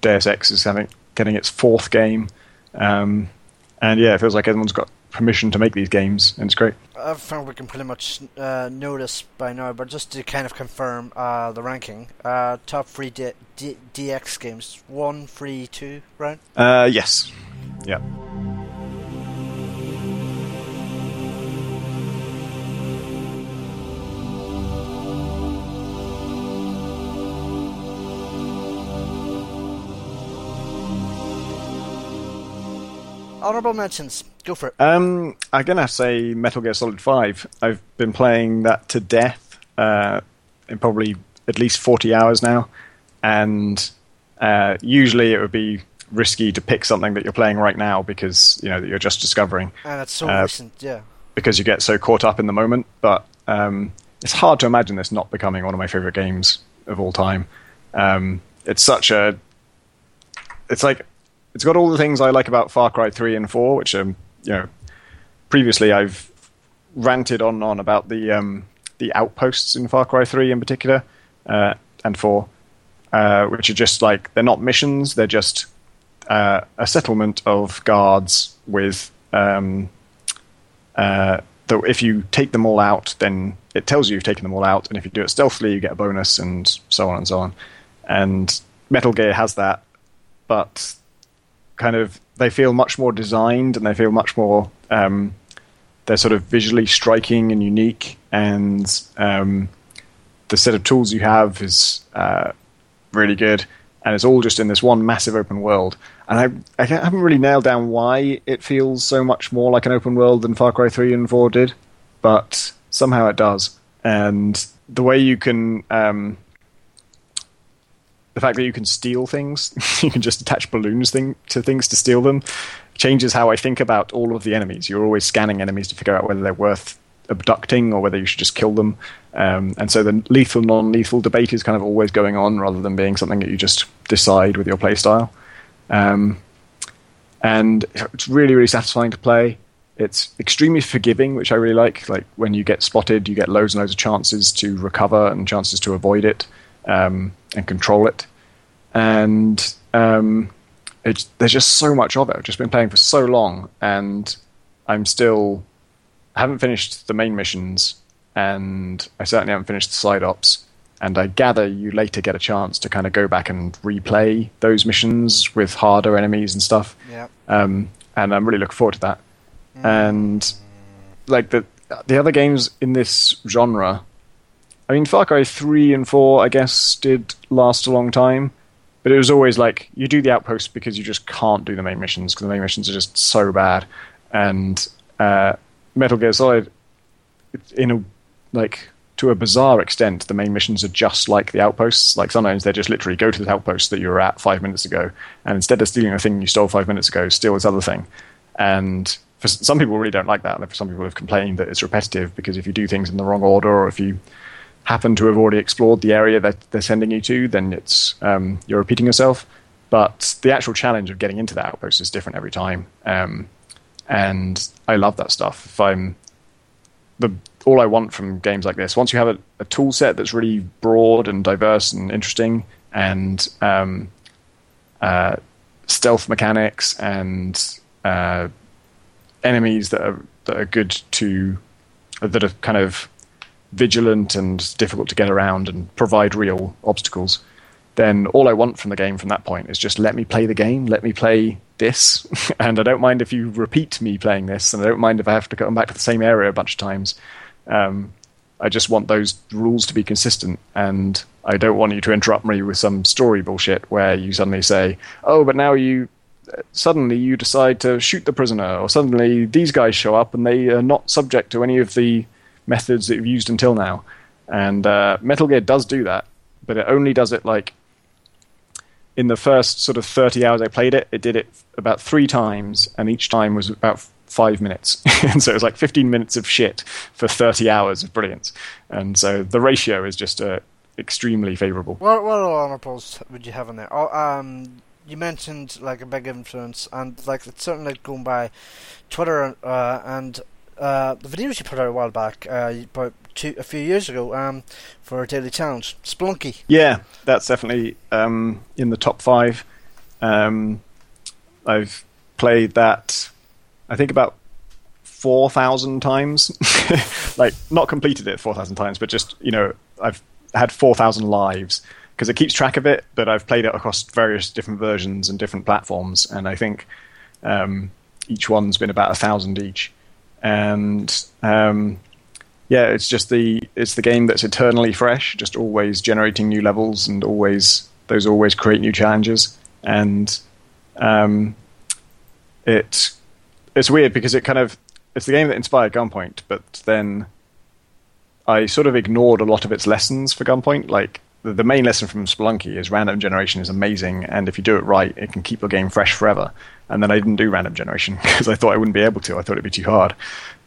[SPEAKER 2] Deus Ex is having getting its fourth game, um, and yeah, it feels like everyone's got permission to make these games, and it's great.
[SPEAKER 1] I think we can pretty much uh, know this by now, but just to kind of confirm uh, the ranking, uh, top three D- D- DX games, one, three, two, right?
[SPEAKER 2] Uh, yes. Yeah.
[SPEAKER 1] Honorable mentions. Go for it.
[SPEAKER 2] Um, I'm gonna say Metal Gear Solid Five. I've been playing that to death uh, in probably at least forty hours now, and uh, usually it would be risky to pick something that you're playing right now because you know that you're just discovering.
[SPEAKER 1] And it's so uh, recent, yeah.
[SPEAKER 2] Because you get so caught up in the moment, but um, it's hard to imagine this not becoming one of my favorite games of all time. Um, it's such a, it's like it's got all the things I like about Far Cry 3 and 4, which um, you know, previously I've ranted on on about the um, the outposts in Far Cry 3 in particular uh, and 4, uh, which are just like they're not missions, they're just uh, a settlement of guards with um, uh, if you take them all out, then it tells you you've taken them all out, and if you do it stealthily, you get a bonus, and so on and so on. And Metal Gear has that, but kind of they feel much more designed and they feel much more um, they're sort of visually striking and unique. And um, the set of tools you have is uh, really good. And it's all just in this one massive open world. And I, I haven't really nailed down why it feels so much more like an open world than Far Cry 3 and 4 did, but somehow it does. And the way you can, um, the fact that you can steal things, <laughs> you can just attach balloons thing, to things to steal them, changes how I think about all of the enemies. You're always scanning enemies to figure out whether they're worth abducting or whether you should just kill them. Um, and so the lethal non lethal debate is kind of always going on rather than being something that you just decide with your playstyle. Um, and it's really, really satisfying to play. It's extremely forgiving, which I really like. Like when you get spotted, you get loads and loads of chances to recover and chances to avoid it um, and control it. And um, there's just so much of it. I've just been playing for so long, and I'm still I haven't finished the main missions, and I certainly haven't finished the side ops. And I gather you later get a chance to kind of go back and replay those missions with harder enemies and stuff.
[SPEAKER 1] Yeah.
[SPEAKER 2] Um, and I'm really looking forward to that. Mm. And like the the other games in this genre, I mean, Far Cry three and four, I guess, did last a long time, but it was always like you do the outposts because you just can't do the main missions because the main missions are just so bad. And uh, Metal Gear Solid, in a like to a bizarre extent, the main missions are just like the outposts. Like sometimes they just literally go to the outpost that you were at five minutes ago, and instead of stealing a thing you stole five minutes ago, steal this other thing. And for some people, really don't like that. And for some people, have complained that it's repetitive because if you do things in the wrong order, or if you happen to have already explored the area that they're sending you to, then it's um, you're repeating yourself. But the actual challenge of getting into that outpost is different every time. Um, and I love that stuff. If I'm the all I want from games like this, once you have a, a tool set that's really broad and diverse and interesting, and um, uh, stealth mechanics and uh, enemies that are that are good to that are kind of vigilant and difficult to get around and provide real obstacles, then all I want from the game from that point is just let me play the game, let me play this, <laughs> and I don't mind if you repeat me playing this, and I don't mind if I have to come back to the same area a bunch of times. Um, I just want those rules to be consistent, and I don't want you to interrupt me with some story bullshit where you suddenly say, "Oh, but now you." Suddenly, you decide to shoot the prisoner, or suddenly these guys show up and they are not subject to any of the methods that you've used until now. And uh, Metal Gear does do that, but it only does it like in the first sort of 30 hours I played it, it did it about three times, and each time was about five minutes. <laughs> and so it was like 15 minutes of shit for 30 hours of brilliance. And so the ratio is just uh, extremely favorable.
[SPEAKER 1] What, what honorables would you have in there? Oh, um, you mentioned like a big influence, and like it's certainly going by Twitter uh, and uh, the videos you put out a while back, uh, about two, a few years ago, um, for a daily challenge, Spelunky.
[SPEAKER 2] Yeah, that's definitely um, in the top five. Um, I've played that, I think about four thousand times. <laughs> like not completed it four thousand times, but just you know, I've had four thousand lives because it keeps track of it. But I've played it across various different versions and different platforms, and I think um, each one's been about a thousand each and um, yeah, it's just the it's the game that's eternally fresh, just always generating new levels and always those always create new challenges, and um, it it's weird because it kind of it's the game that inspired Gunpoint, but then I sort of ignored a lot of its lessons for Gunpoint, like the, main lesson from Spelunky is random generation is amazing, and if you do it right, it can keep your game fresh forever. And then I didn't do random generation <laughs> because I thought I wouldn't be able to. I thought it'd be too hard.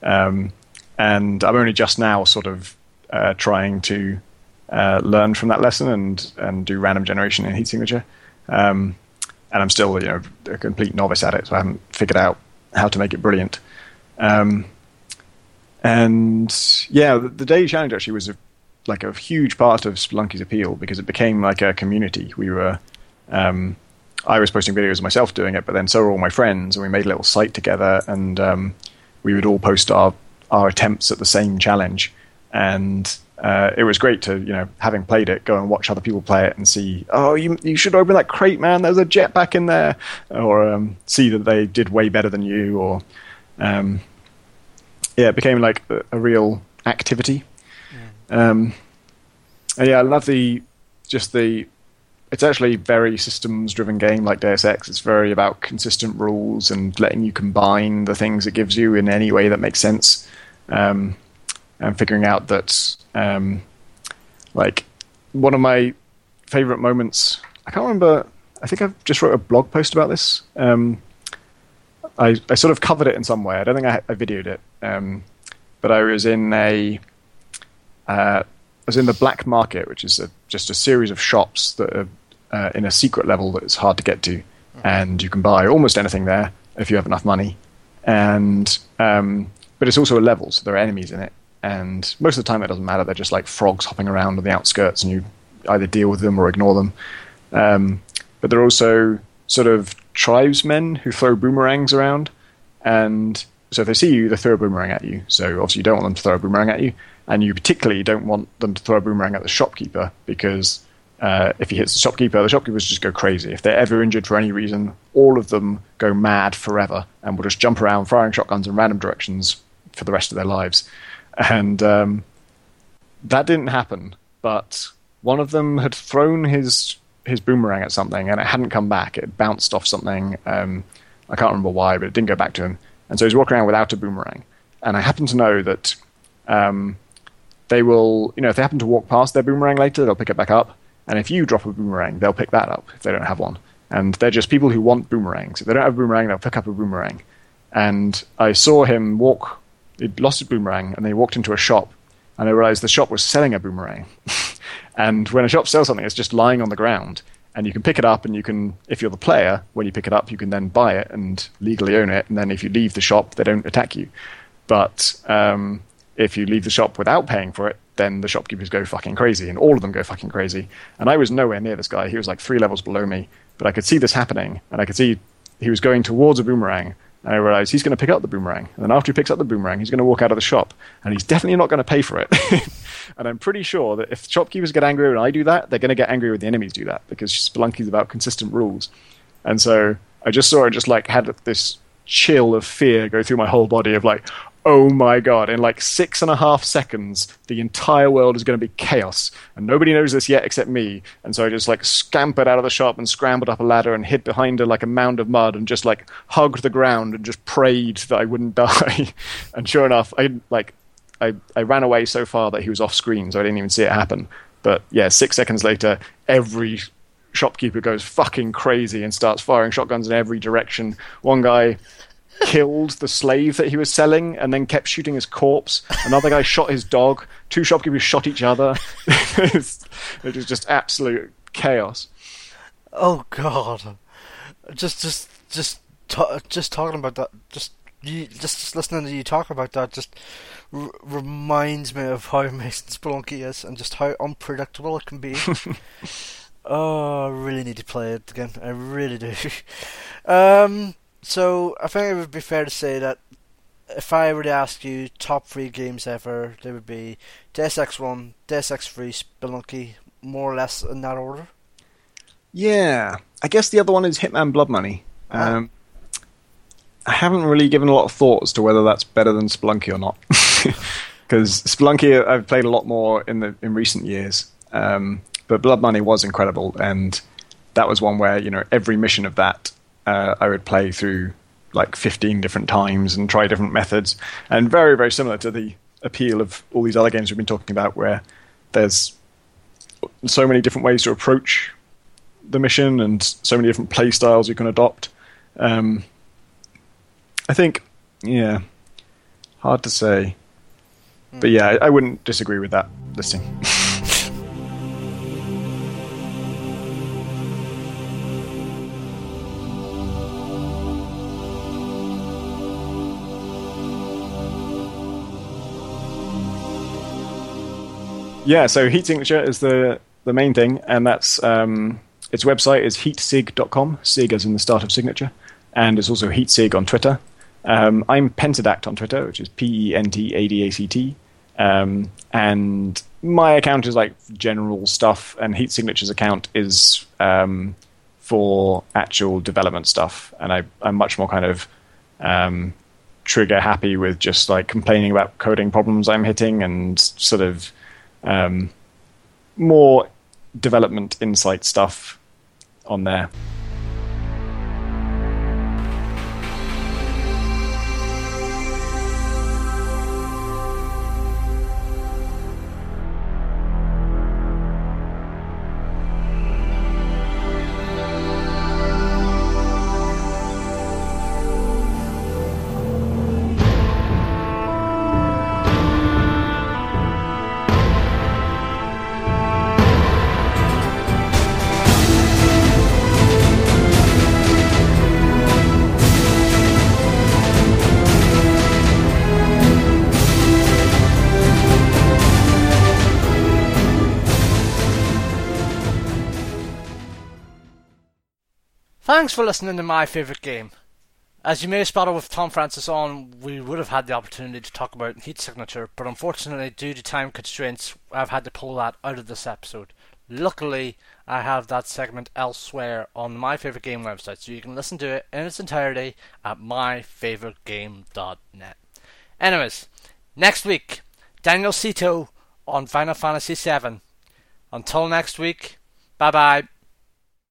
[SPEAKER 2] Um, and I'm only just now sort of uh, trying to uh, learn from that lesson and and do random generation in heat signature. Um, and I'm still you know a complete novice at it, so I haven't figured out how to make it brilliant. Um, and yeah, the, the daily challenge actually was a like a huge part of Spelunky's appeal because it became like a community. We were, um, I was posting videos of myself doing it, but then so were all my friends, and we made a little site together, and um, we would all post our our attempts at the same challenge, and uh, it was great to you know having played it, go and watch other people play it and see, oh, you you should open that crate, man. There's a jetpack in there, or um, see that they did way better than you, or um, yeah, it became like a, a real activity um, yeah, I love the just the it's actually very systems driven game like Deus Ex. It's very about consistent rules and letting you combine the things it gives you in any way that makes sense. Um, and figuring out that, um, like, one of my favorite moments, I can't remember, I think I've just wrote a blog post about this. Um, I, I sort of covered it in some way. I don't think I, I videoed it. Um, but I was in a, uh, was in the black market, which is a, just a series of shops that are uh, in a secret level that is hard to get to, mm-hmm. and you can buy almost anything there if you have enough money. And um, but it's also a level, so there are enemies in it, and most of the time it doesn't matter. They're just like frogs hopping around on the outskirts, and you either deal with them or ignore them. Um, but there are also sort of tribesmen who throw boomerangs around, and so if they see you, they throw a boomerang at you. So obviously you don't want them to throw a boomerang at you, and you particularly don't want them to throw a boomerang at the shopkeeper because uh, if he hits the shopkeeper, the shopkeepers just go crazy. If they're ever injured for any reason, all of them go mad forever and will just jump around firing shotguns in random directions for the rest of their lives. And um, that didn't happen, but one of them had thrown his his boomerang at something and it hadn't come back. It bounced off something. Um, I can't remember why, but it didn't go back to him. And so he's walking around without a boomerang. And I happen to know that um, they will, you know, if they happen to walk past their boomerang later, they'll pick it back up. And if you drop a boomerang, they'll pick that up if they don't have one. And they're just people who want boomerangs. If they don't have a boomerang, they'll pick up a boomerang. And I saw him walk, he'd lost his boomerang, and they walked into a shop, and I realized the shop was selling a boomerang. <laughs> and when a shop sells something, it's just lying on the ground. And you can pick it up, and you can, if you're the player, when you pick it up, you can then buy it and legally own it. And then if you leave the shop, they don't attack you. But um, if you leave the shop without paying for it, then the shopkeepers go fucking crazy, and all of them go fucking crazy. And I was nowhere near this guy. He was like three levels below me, but I could see this happening, and I could see he was going towards a boomerang. And I realized he's going to pick up the boomerang. And then after he picks up the boomerang, he's going to walk out of the shop, and he's definitely not going to pay for it. <laughs> and I'm pretty sure that if shopkeepers get angry when I do that, they're going to get angry when the enemies do that because Spelunky's about consistent rules. And so I just saw it just like had this chill of fear go through my whole body of like, oh my god, in like six and a half seconds, the entire world is going to be chaos. And nobody knows this yet except me. And so I just like scampered out of the shop and scrambled up a ladder and hid behind a, like a mound of mud and just like hugged the ground and just prayed that I wouldn't <laughs> die. and sure enough, I like I, I ran away so far that he was off screen, so I didn't even see it happen. But yeah, six seconds later, every shopkeeper goes fucking crazy and starts firing shotguns in every direction. One guy killed the slave that he was selling and then kept shooting his corpse. Another guy shot his dog. Two shopkeepers shot each other. <laughs> it was just absolute chaos.
[SPEAKER 1] Oh god! Just, just, just, just talking about that. Just, you, just, just listening to you talk about that. Just r- reminds me of how amazing Spelunky is and just how unpredictable it can be. <laughs> oh, I really need to play it again. I really do. <laughs> Um, so I think it would be fair to say that if I were to ask you top three games ever, they would be Deus Ex One, Deus Ex Three, Spelunky, more or less in that order.
[SPEAKER 2] Yeah, I guess the other one is Hitman Blood Money. Uh-huh. Um, I haven't really given a lot of thought as to whether that's better than Spelunky or not, <laughs> because Spelunky I've played a lot more in the in recent years. Um, but Blood Money was incredible, and that was one where you know every mission of that uh, I would play through like 15 different times and try different methods. And very, very similar to the appeal of all these other games we've been talking about, where there's so many different ways to approach the mission and so many different play styles you can adopt. Um, I think, yeah, hard to say. But yeah, I, I wouldn't disagree with that listing. <laughs> Yeah, so heat signature is the the main thing, and that's um, its website is heatsig.com, sig as in the start of signature, and it's also heatsig on Twitter. Um, I'm Pentadact on Twitter, which is P E N T A D A C T, um, and my account is like general stuff, and Heat Signature's account is um, for actual development stuff, and I, I'm much more kind of um, trigger happy with just like complaining about coding problems I'm hitting and sort of um, more development insight stuff on there.
[SPEAKER 1] Thanks for listening to my favourite game. As you may have spotted with Tom Francis on, we would have had the opportunity to talk about Heat Signature, but unfortunately, due to time constraints, I've had to pull that out of this episode. Luckily, I have that segment elsewhere on my favourite game website, so you can listen to it in its entirety at myfavouritegame.net. Anyways, next week, Daniel Cito on Final Fantasy VII. Until next week, bye bye.